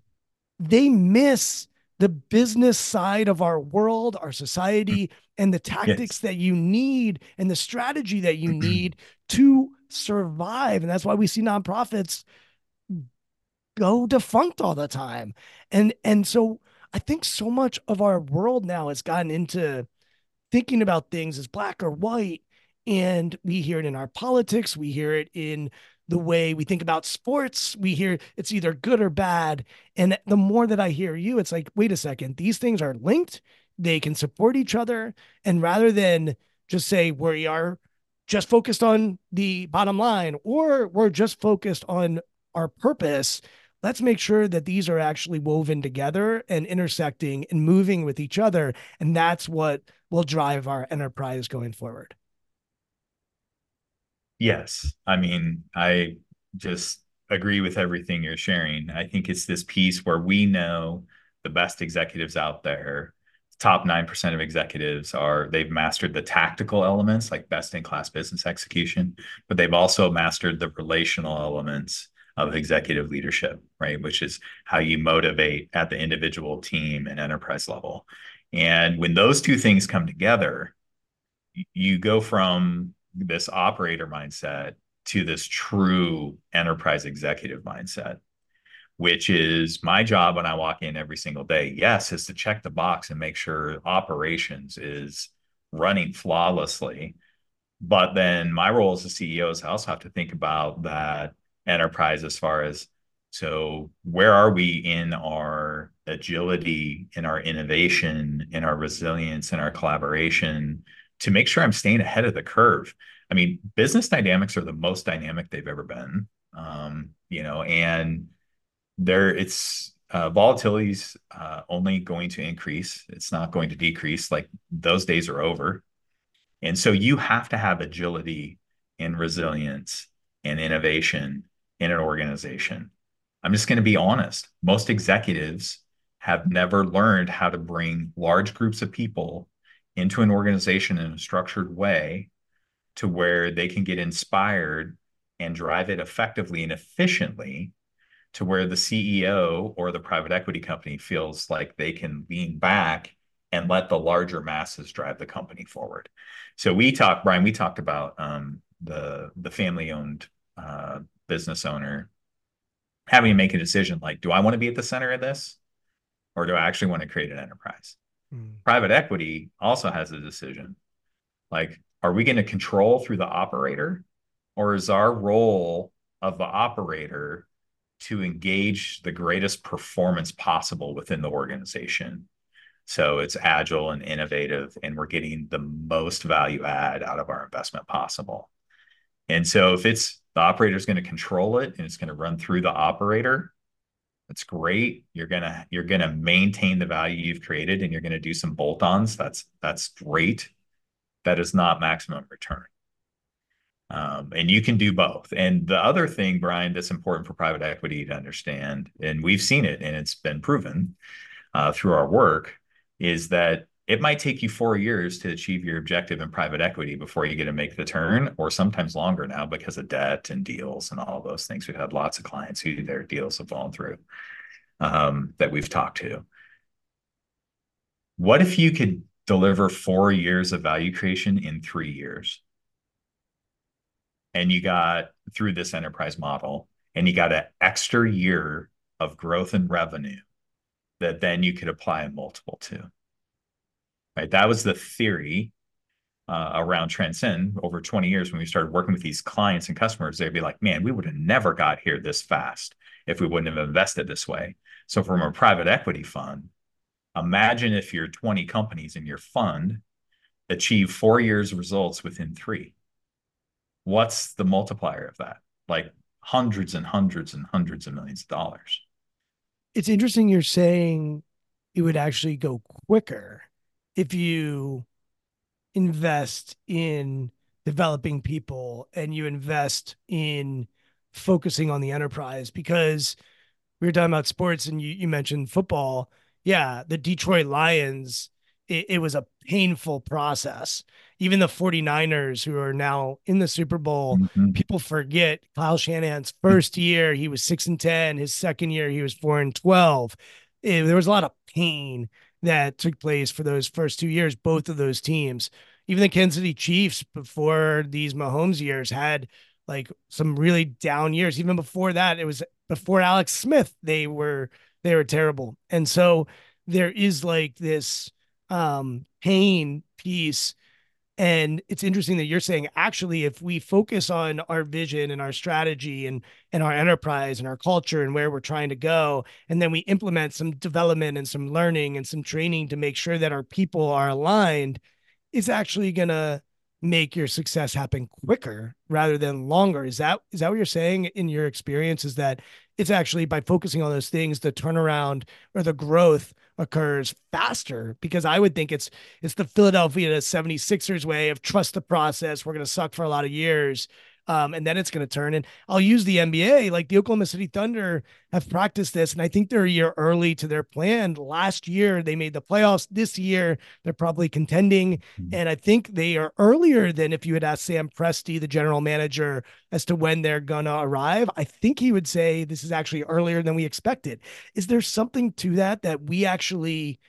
they miss the business side of our world, our society, and the tactics yes. that you need and the strategy that you need to survive. And that's why we see nonprofits go defunct all the time. And and so I think so much of our world now has gotten into thinking about things as black or white. And we hear it in our politics, we hear it in the way we think about sports. We hear it's either good or bad. And the more that I hear you, it's like, wait a second, these things are linked, they can support each other. And rather than just say we are just focused on the bottom line or we're just focused on our purpose let's make sure that these are actually woven together and intersecting and moving with each other and that's what will drive our enterprise going forward yes. I mean i just agree with everything you're sharing. I think it's this piece where we know the best executives out there top 9% of executives are they've mastered the tactical elements like best in class business execution but they've also mastered the relational elements of executive leadership right? Which is how you motivate at the individual team and enterprise level. And when those two things come together you go from this operator mindset to this true enterprise executive mindset which is my job when I walk in every single day. Yes, is to check the box and make sure operations is running flawlessly. But then my role as a CEO is I also have to think about that enterprise as far as so where are we in our agility, in our innovation, in our resilience, in our collaboration to make sure I'm staying ahead of the curve. I mean, business dynamics are the most dynamic they've ever been. Um, you know, and there it's uh, volatility is uh, only going to increase. It's not going to decrease. Like those days are over. And so you have to have agility and resilience and innovation in an organization. I'm just going to be honest. Most executives have never learned how to bring large groups of people into an organization in a structured way to where they can get inspired and drive it effectively and efficiently to where the CEO or the private equity company feels like they can lean back and let the larger masses drive the company forward. So we talked, Brian, we talked about um, the the family owned uh, business owner having to make a decision like, do I want to be at the center of this, or do I actually want to create an enterprise? Mm. Private equity also has a decision, like, are we going to control through the operator, or is our role of the operator to engage the greatest performance possible within the organization. So it's agile and innovative, and we're getting the most value add out of our investment possible. And so if it's the operator is going to control it and it's going to run through the operator, that's great. You're gonna you're gonna maintain the value you've created, and you're gonna do some bolt-ons. That's that's great. That is not maximum return. Um, and you can do both. And the other thing, Brian, that's important for private equity to understand, and we've seen it and it's been proven uh, through our work, is that it might take you four years to achieve your objective in private equity before you get to make the turn, or sometimes longer now because of debt and deals and all those things. We've had lots of clients who their deals have fallen through um, that we've talked to. What if you could deliver four years of value creation in three years? and you got through this enterprise model and you got an extra year of growth and revenue that then you could apply a multiple to. Right. That was the theory uh, around Transcend over 20 years when we started working with these clients and customers. They'd be like, man, we would have never got here this fast if we wouldn't have invested this way. So, from a private equity fund, imagine if your 20 companies in your fund achieve four years results within three what's the multiplier of that? Like hundreds and hundreds and hundreds of millions of dollars. It's interesting you're saying it would actually go quicker if you invest in developing people and you invest in focusing on the enterprise because we were talking about sports and you, you mentioned football. Yeah, the Detroit Lions, it, it was a painful process even the 49ers who are now in the Super Bowl, mm-hmm. people forget Kyle Shanahan's first year, he was 6 and 10, his second year he was 4 and 12. It, there was a lot of pain that took place for those first two years both of those teams. Even the Kansas City Chiefs before these Mahomes years had like some really down years. Even before that, it was before Alex Smith, they were they were terrible. And so there is like this um pain piece and it's interesting that you're saying actually if we focus on our vision and our strategy and and our enterprise and our culture and where we're trying to go and then we implement some development and some learning and some training to make sure that our people are aligned it's actually going to make your success happen quicker rather than longer. Is that is that what you're saying in your experience? Is that it's actually by focusing on those things, the turnaround or the growth occurs faster because I would think it's it's the Philadelphia 76ers way of trust the process. We're going to suck for a lot of years um, and then it's going to turn. And I'll use the NBA. Like the Oklahoma City Thunder have practiced this, and I think they're a year early to their plan. Last year they made the playoffs. This year they're probably contending, mm-hmm. and I think they are earlier than if you had asked Sam Presti, the general manager, as to when they're gonna arrive. I think he would say this is actually earlier than we expected. Is there something to that that we actually?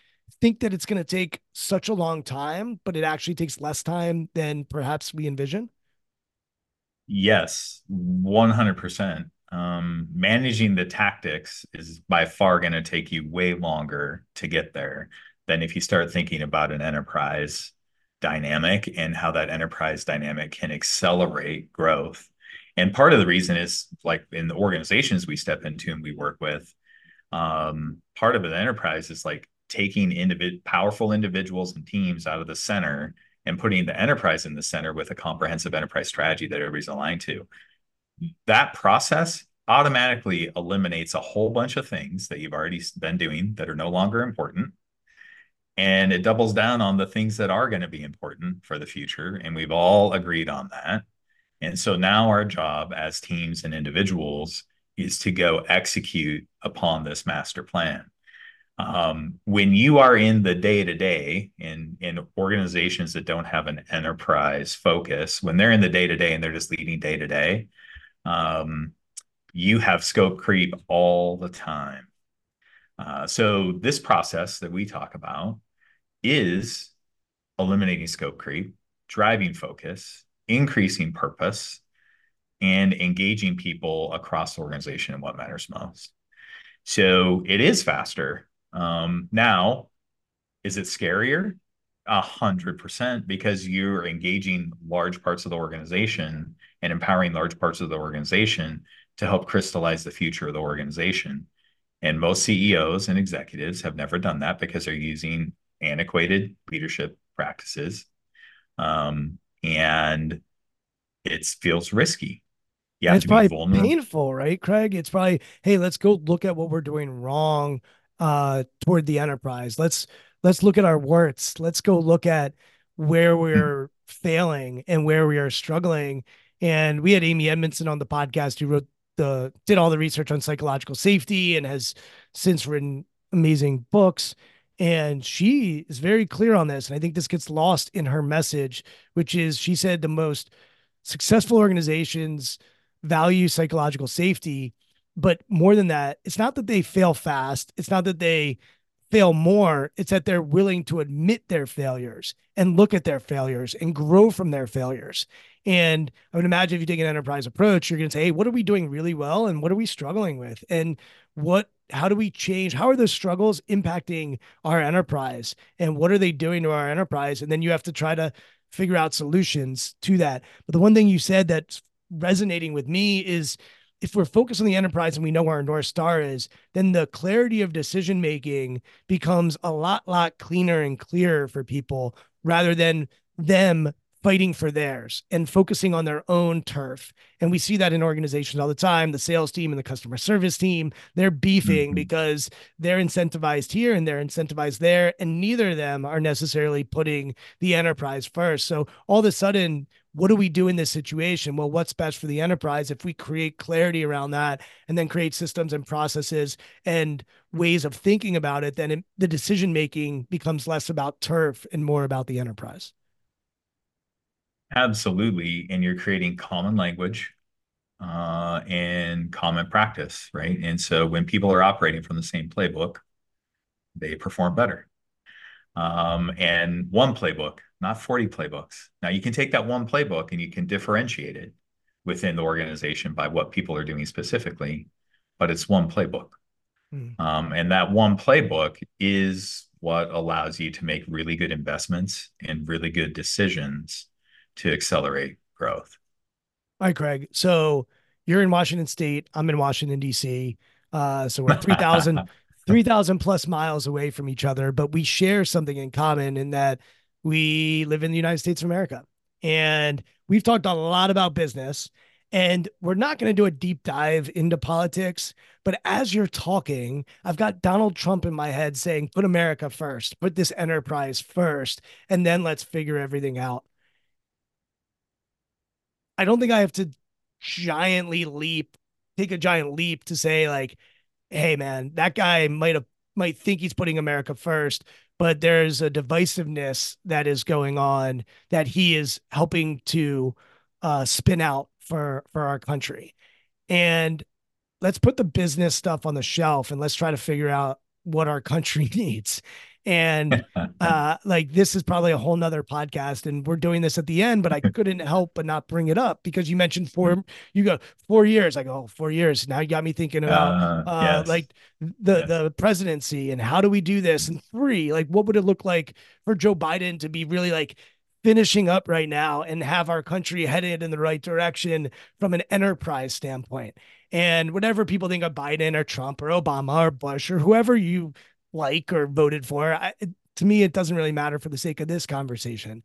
think that it's going to take such a long time, but it actually takes less time than perhaps we envision? Yes, 100%. Um, managing the tactics is by far going to take you way longer to get there than if you start thinking about an enterprise dynamic and how that enterprise dynamic can accelerate growth. And part of the reason is like in the organizations we step into and we work with, um, part of an enterprise is like taking individ- powerful individuals and teams out of the center and putting the enterprise in the center with a comprehensive enterprise strategy that everybody's aligned to. That process automatically eliminates a whole bunch of things that you've already been doing that are no longer important. And it doubles down on the things that are going to be important for the future. And we've all agreed on that. And so now our job as teams and individuals is to go execute upon this master plan um, when you are in the day to day in in organizations that don't have an enterprise focus, when they're in the day to day and they're just leading day to day, you have scope creep all the time. Uh, so this process that we talk about is eliminating scope creep, driving focus, increasing purpose, and engaging people across the organization in what matters most. So it is faster um, now, is it scarier? A hundred percent, because you're engaging large parts of the organization and empowering large parts of the organization to help crystallize the future of the organization. And most CEOs and executives have never done that because they're using antiquated leadership practices. Um, and it feels risky. Yeah, it's probably painful, right, Craig? It's probably, hey, let's go look at what we're doing wrong uh, toward the enterprise. Let's let's look at our warts. Let's go look at where hmm. we're failing and where we are struggling. And we had Amy Edmondson on the podcast who wrote the did all the research on psychological safety and has since written amazing books. And she is very clear on this. And I think this gets lost in her message, which is she said the most successful organizations value psychological safety but more than that, it's not that they fail fast. It's not that they fail more. It's that they're willing to admit their failures and look at their failures and grow from their failures. And I would imagine if you take an enterprise approach, you're going to say, hey, what are we doing really well? And what are we struggling with? And what, how do we change? How are those struggles impacting our enterprise? And what are they doing to our enterprise? And then you have to try to figure out solutions to that. But the one thing you said that's resonating with me is if we're focused on the enterprise and we know where our North Star is, then the clarity of decision making becomes a lot, lot cleaner and clearer for people rather than them fighting for theirs and focusing on their own turf. And we see that in organizations all the time. The sales team and the customer service team, they're beefing mm-hmm. because they're incentivized here and they're incentivized there. And neither of them are necessarily putting the enterprise first. So all of a sudden, what do we do in this situation? Well, what's best for the enterprise if we create clarity around that and then create systems and processes and ways of thinking about it, then it, the decision making becomes less about turf and more about the enterprise. Absolutely. And you're creating common language uh, and common practice, right? And so when people are operating from the same playbook, they perform better. Um, and one playbook, not 40 playbooks. Now you can take that one playbook and you can differentiate it within the organization by what people are doing specifically, but it's one playbook. Mm. Um, and that one playbook is what allows you to make really good investments and really good decisions to accelerate growth. All right, Craig. So you're in Washington State. I'm in Washington, D.C. Uh, so we're 3,000 3, plus miles away from each other, but we share something in common in that we live in the United States of America. And we've talked a lot about business, and we're not going to do a deep dive into politics. But as you're talking, I've got Donald Trump in my head saying, put America first, put this enterprise first, and then let's figure everything out. I don't think I have to giantly leap, take a giant leap to say, like, hey, man, that guy might have might think he's putting America first, but there's a divisiveness that is going on that he is helping to uh, spin out for for our country. And let's put the business stuff on the shelf and let's try to figure out what our country needs. And uh, like this is probably a whole nother podcast, and we're doing this at the end, but I couldn't help but not bring it up because you mentioned four. You go four years. I go oh, four years. Now you got me thinking about uh, uh, yes. like the yes. the presidency and how do we do this? And three, like what would it look like for Joe Biden to be really like finishing up right now and have our country headed in the right direction from an enterprise standpoint. And whatever people think of Biden or Trump or Obama or Bush or whoever you like or voted for, I, to me, it doesn't really matter for the sake of this conversation.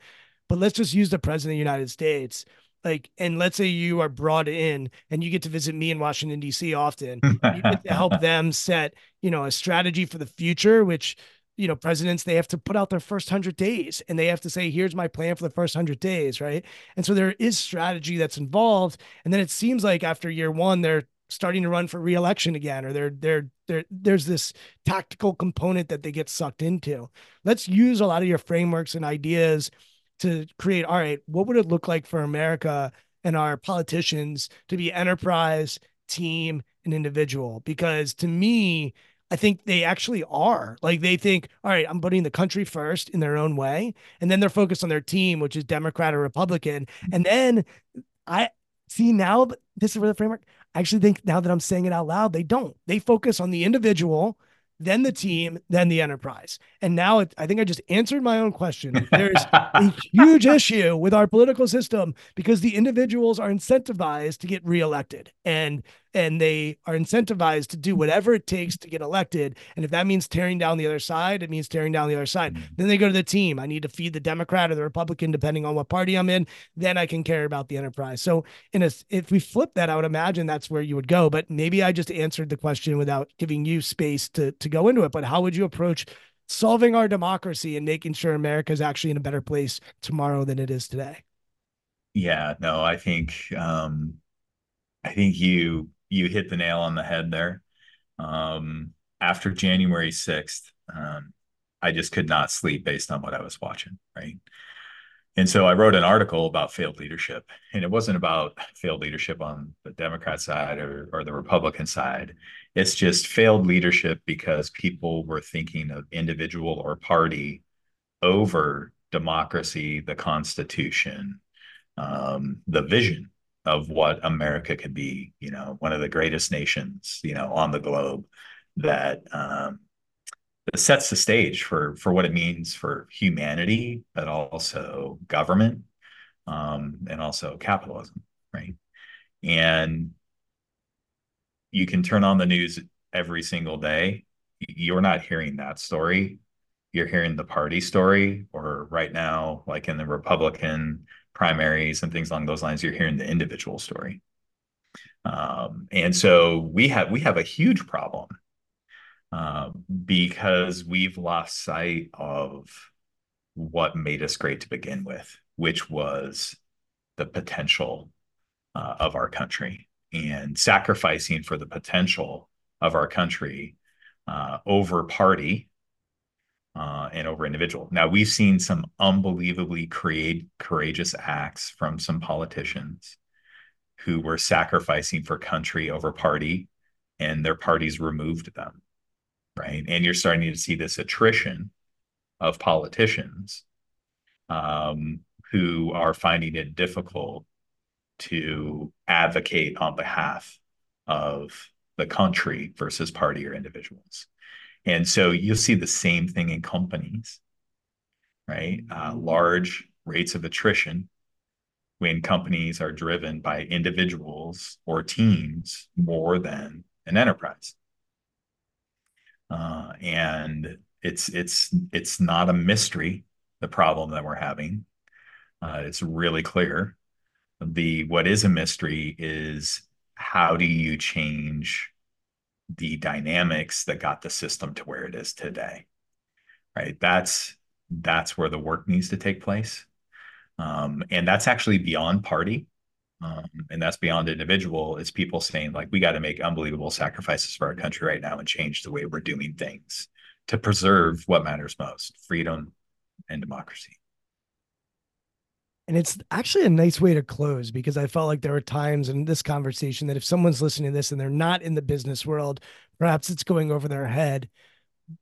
But let's just use the president of the United States. Like, and let's say you are brought in and you get to visit me in Washington, D.C. often. you get to help them set, you know, a strategy for the future, which you know presidents they have to put out their first 100 days and they have to say here's my plan for the first 100 days right and so there is strategy that's involved and then it seems like after year 1 they're starting to run for reelection again or they're they're, they're there's this tactical component that they get sucked into let's use a lot of your frameworks and ideas to create all right what would it look like for america and our politicians to be enterprise team and individual because to me I think they actually are. Like they think, all right, I'm putting the country first in their own way. And then they're focused on their team, which is Democrat or Republican. And then I see now this is where the framework. I actually think now that I'm saying it out loud, they don't. They focus on the individual then the team, then the enterprise. And now it, I think I just answered my own question. There's a huge issue with our political system because the individuals are incentivized to get reelected and and they are incentivized to do whatever it takes to get elected. And if that means tearing down the other side, it means tearing down the other side. Mm-hmm. Then they go to the team. I need to feed the Democrat or the Republican, depending on what party I'm in. Then I can care about the enterprise. So in a, if we flip that, I would imagine that's where you would go. But maybe I just answered the question without giving you space to to go into it. But how would you approach solving our democracy and making sure America is actually in a better place tomorrow than it is today? Yeah, no, I think um, I think you you hit the nail on the head there. Um, after January 6th, um, I just could not sleep based on what I was watching. Right. And so I wrote an article about failed leadership. And it wasn't about failed leadership on the Democrat side or, or the Republican side. It's just failed leadership because people were thinking of individual or party over democracy, the Constitution, um, the vision of what America could be, you know, one of the greatest nations, you know, on the globe that um, that sets the stage for for what it means for humanity, but also government um, and also capitalism, right? And you can turn on the news every single day. You're not hearing that story. You're hearing the party story, or right now, like in the Republican primaries and things along those lines, you're hearing the individual story. Um, and so we have we have a huge problem uh, because we've lost sight of what made us great to begin with, which was the potential uh, of our country and sacrificing for the potential of our country uh, over party uh, and over individual. Now we've seen some unbelievably create courageous acts from some politicians who were sacrificing for country over party, and their parties removed them, right? And you're starting to see this attrition of politicians um, who are finding it difficult to advocate on behalf of the country versus party or individuals. And so you'll see the same thing in companies, right? Uh, large rates of attrition when companies are driven by individuals or teams more than an enterprise. Uh, and it's it's it's not a mystery the problem that we're having. Uh, it's really clear. The what is a mystery is how do you change the dynamics that got the system to where it is today right? That's that's where the work needs to take place. Um, and that's actually beyond party um, and that's beyond individual. It's people saying like we got to make unbelievable sacrifices for our country right now and change the way we're doing things to preserve what matters most freedom and democracy and it's actually a nice way to close because I felt like there were times in this conversation that if someone's listening to this and they're not in the business world, perhaps it's going over their head.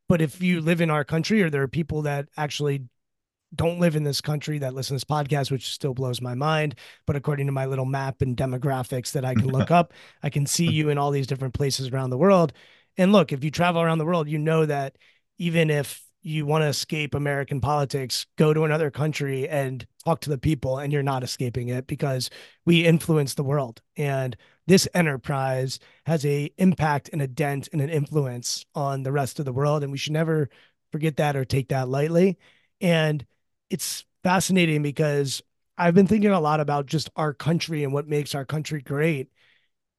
But if you live in our country or there are people that actually don't live in this country that listen to this podcast, which still blows my mind. But according to my little map and demographics that I can look up, I can see you in all these different places around the world. And look, if you travel around the world, you know that even if you want to escape American politics, go to another country and talk to the people, and you're not escaping it because we influence the world. And this enterprise has a impact and a dent and an influence on the rest of the world. And we should never forget that or take that lightly. And it's fascinating because I've been thinking a lot about just our country and what makes our country great.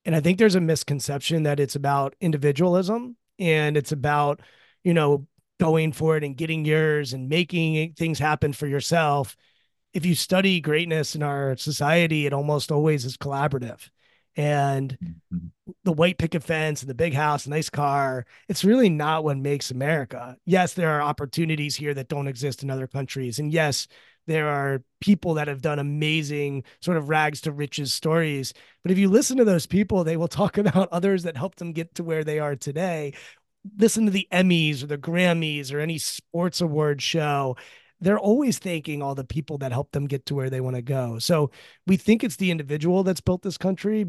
And I think there's a misconception that it's about individualism and it's about, you know, going for it and getting yours and making things happen for yourself. If you study greatness in our society, it almost always is collaborative. And mm-hmm. the white picket fence and the big house, nice car, it's really not what makes America. Yes, there are opportunities here that don't exist in other countries. And yes, there are people that have done amazing sort of rags to riches stories. But if you listen to those people, they will talk about others that helped them get to where they are today listen to the Emmys or the Grammys or any sports award show, they're always thanking all the people that helped them get to where they want to go. So we think it's the individual that's built this country,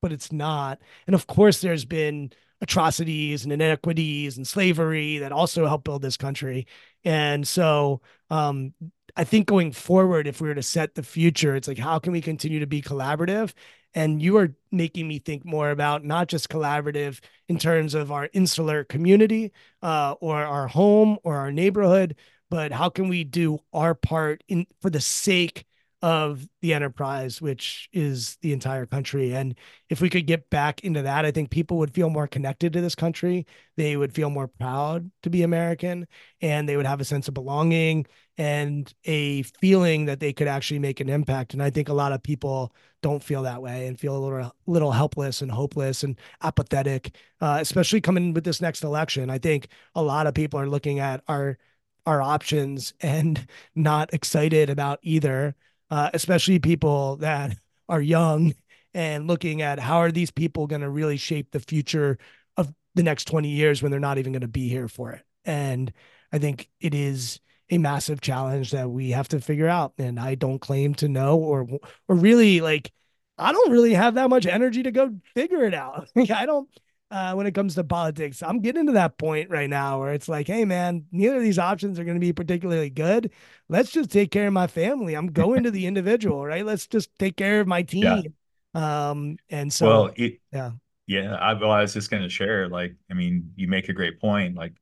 but it's not. And of course, there's been atrocities and inequities and slavery that also helped build this country. And so um, I think going forward, if we were to set the future, it's like, how can we continue to be collaborative and you are making me think more about not just collaborative in terms of our insular community uh, or our home or our neighborhood, but how can we do our part in for the sake of the enterprise, which is the entire country. And if we could get back into that, I think people would feel more connected to this country. They would feel more proud to be American and they would have a sense of belonging and a feeling that they could actually make an impact. And I think a lot of people don't feel that way and feel a little, little helpless and hopeless and apathetic, uh, especially coming with this next election. I think a lot of people are looking at our our options and not excited about either uh, especially people that are young and looking at how are these people going to really shape the future of the next 20 years when they're not even going to be here for it. And I think it is a massive challenge that we have to figure out. And I don't claim to know or or really like I don't really have that much energy to go figure it out. I don't uh, when it comes to politics. I'm getting to that point right now where it's like, hey, man, neither of these options are going to be particularly good. Let's just take care of my family. I'm going to the individual, right? Let's just take care of my team. Yeah. Um, and so, well, it, yeah, yeah. I, well, I was just going to share, like, I mean, you make a great point. Like,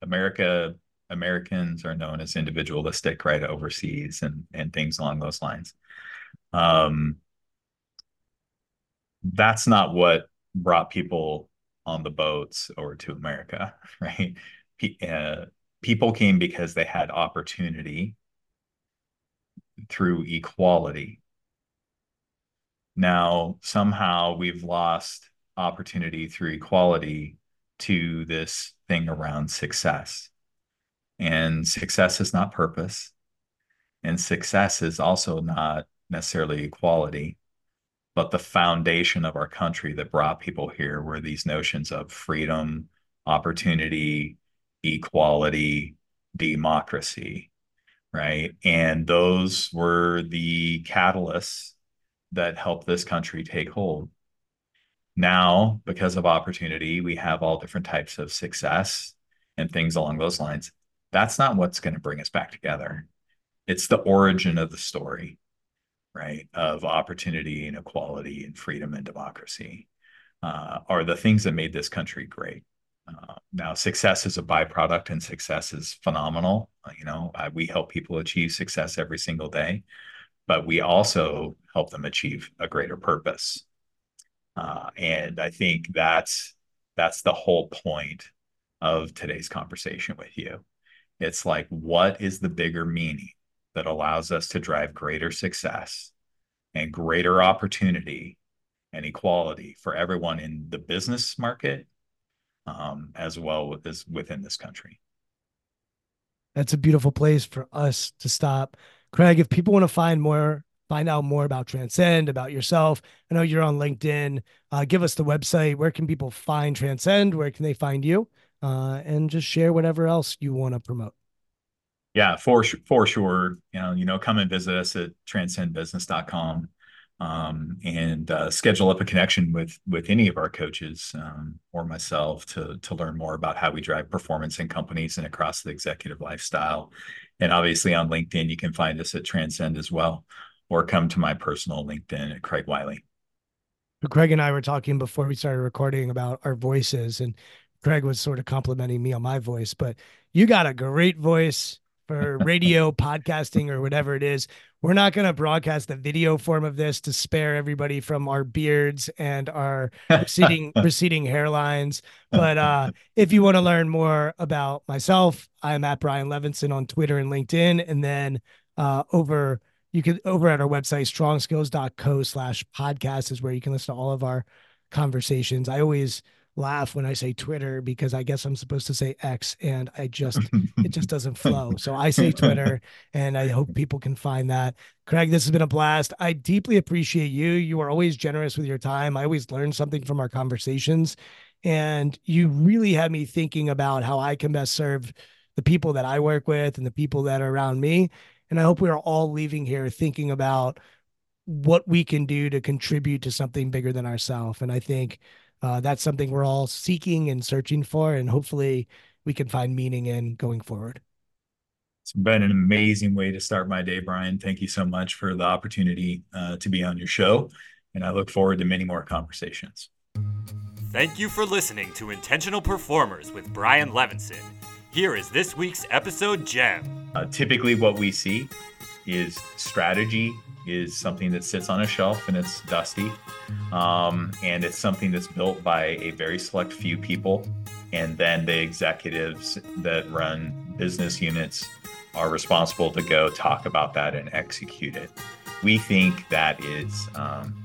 America, Americans are known as individualistic, right, overseas and and things along those lines. Um, that's not what brought people on the boats or to America, right? Uh, people came because they had opportunity through equality. Now, somehow we've lost opportunity through equality to this thing around success. And success is not purpose. And success is also not necessarily equality but the foundation of our country that brought people here were these notions of freedom, opportunity, equality, democracy, right? And those were the catalysts that helped this country take hold. Now, because of opportunity, we have all different types of success and things along those lines. That's not what's going to bring us back together. It's the origin of the story right, of opportunity and equality and freedom and democracy uh, are the things that made this country great. Uh, now, success is a byproduct, and success is phenomenal. You know, we help people achieve success every single day. but we also help them achieve a greater purpose. Uh, and I think that's that's the whole point of today's conversation with you. It's like, what is the bigger meaning that allows us to drive greater success and greater opportunity and equality for everyone in the business market um, as well as within this country? That's a beautiful place for us to stop. Craig, if people want to find more find out more about Transcend, about yourself. I know you're on LinkedIn. Uh, give us the website. Where can people find Transcend? Where can they find you? Uh, and just share whatever else you want to promote. Yeah, for for sure. You know, you know, come and visit us at transcendbusiness.com um, and uh, schedule up a connection with with any of our coaches um, or myself to to learn more about how we drive performance in companies and across the executive lifestyle. And obviously on LinkedIn, you can find us at Transcend as well or come to my personal LinkedIn at Craig Wiley. Craig and I were talking before we started recording about our voices, and Craig was sort of complimenting me on my voice, but you got a great voice for radio, podcasting, or whatever it is. We're not going to broadcast the video form of this to spare everybody from our beards and our receding receding hairlines. But uh, if you want to learn more about myself, I'm at Brian Levinson on Twitter and LinkedIn, and then uh, over you can over at our website strongskills.co slash podcast is where you can listen to all of our conversations i always laugh when i say twitter because i guess i'm supposed to say x and i just it just doesn't flow. So i say twitter and i hope people can find that. Craig this has been a blast. I deeply appreciate you. You are always generous with your time. I always learn something from our conversations. And you really had me thinking about how i can best serve the people that i work with and the people that are around me. And I hope we are all leaving here thinking about what we can do to contribute to something bigger than ourselves. And I think uh, that's something we're all seeking and searching for. And hopefully we can find meaning in going forward. It's been an amazing way to start my day, Brian. Thank you so much for the opportunity uh, to be on your show. And I look forward to many more conversations. Thank you for listening to Intentional Performers with Brian Levinson. Here is this week's episode gem. Uh, typically, what we see is strategy is something that sits on a shelf and it's dusty. Um, and it's something that's built by a very select few people. And then the executives that run business units are responsible to go talk about that and execute it. We think that is um,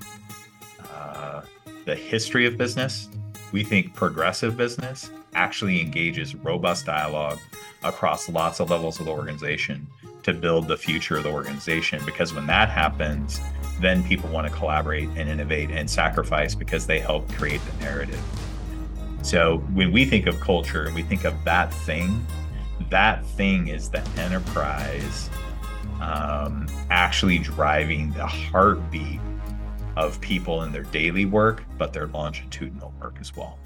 uh, the history of business. We think progressive business actually engages robust dialogue across lots of levels of the organization to build the future of the organization. Because when that happens, then people want to collaborate and innovate and sacrifice because they help create the narrative. So when we think of culture and we think of that thing, that thing is the enterprise um, actually driving the heartbeat of people in their daily work, but their longitudinal work as well.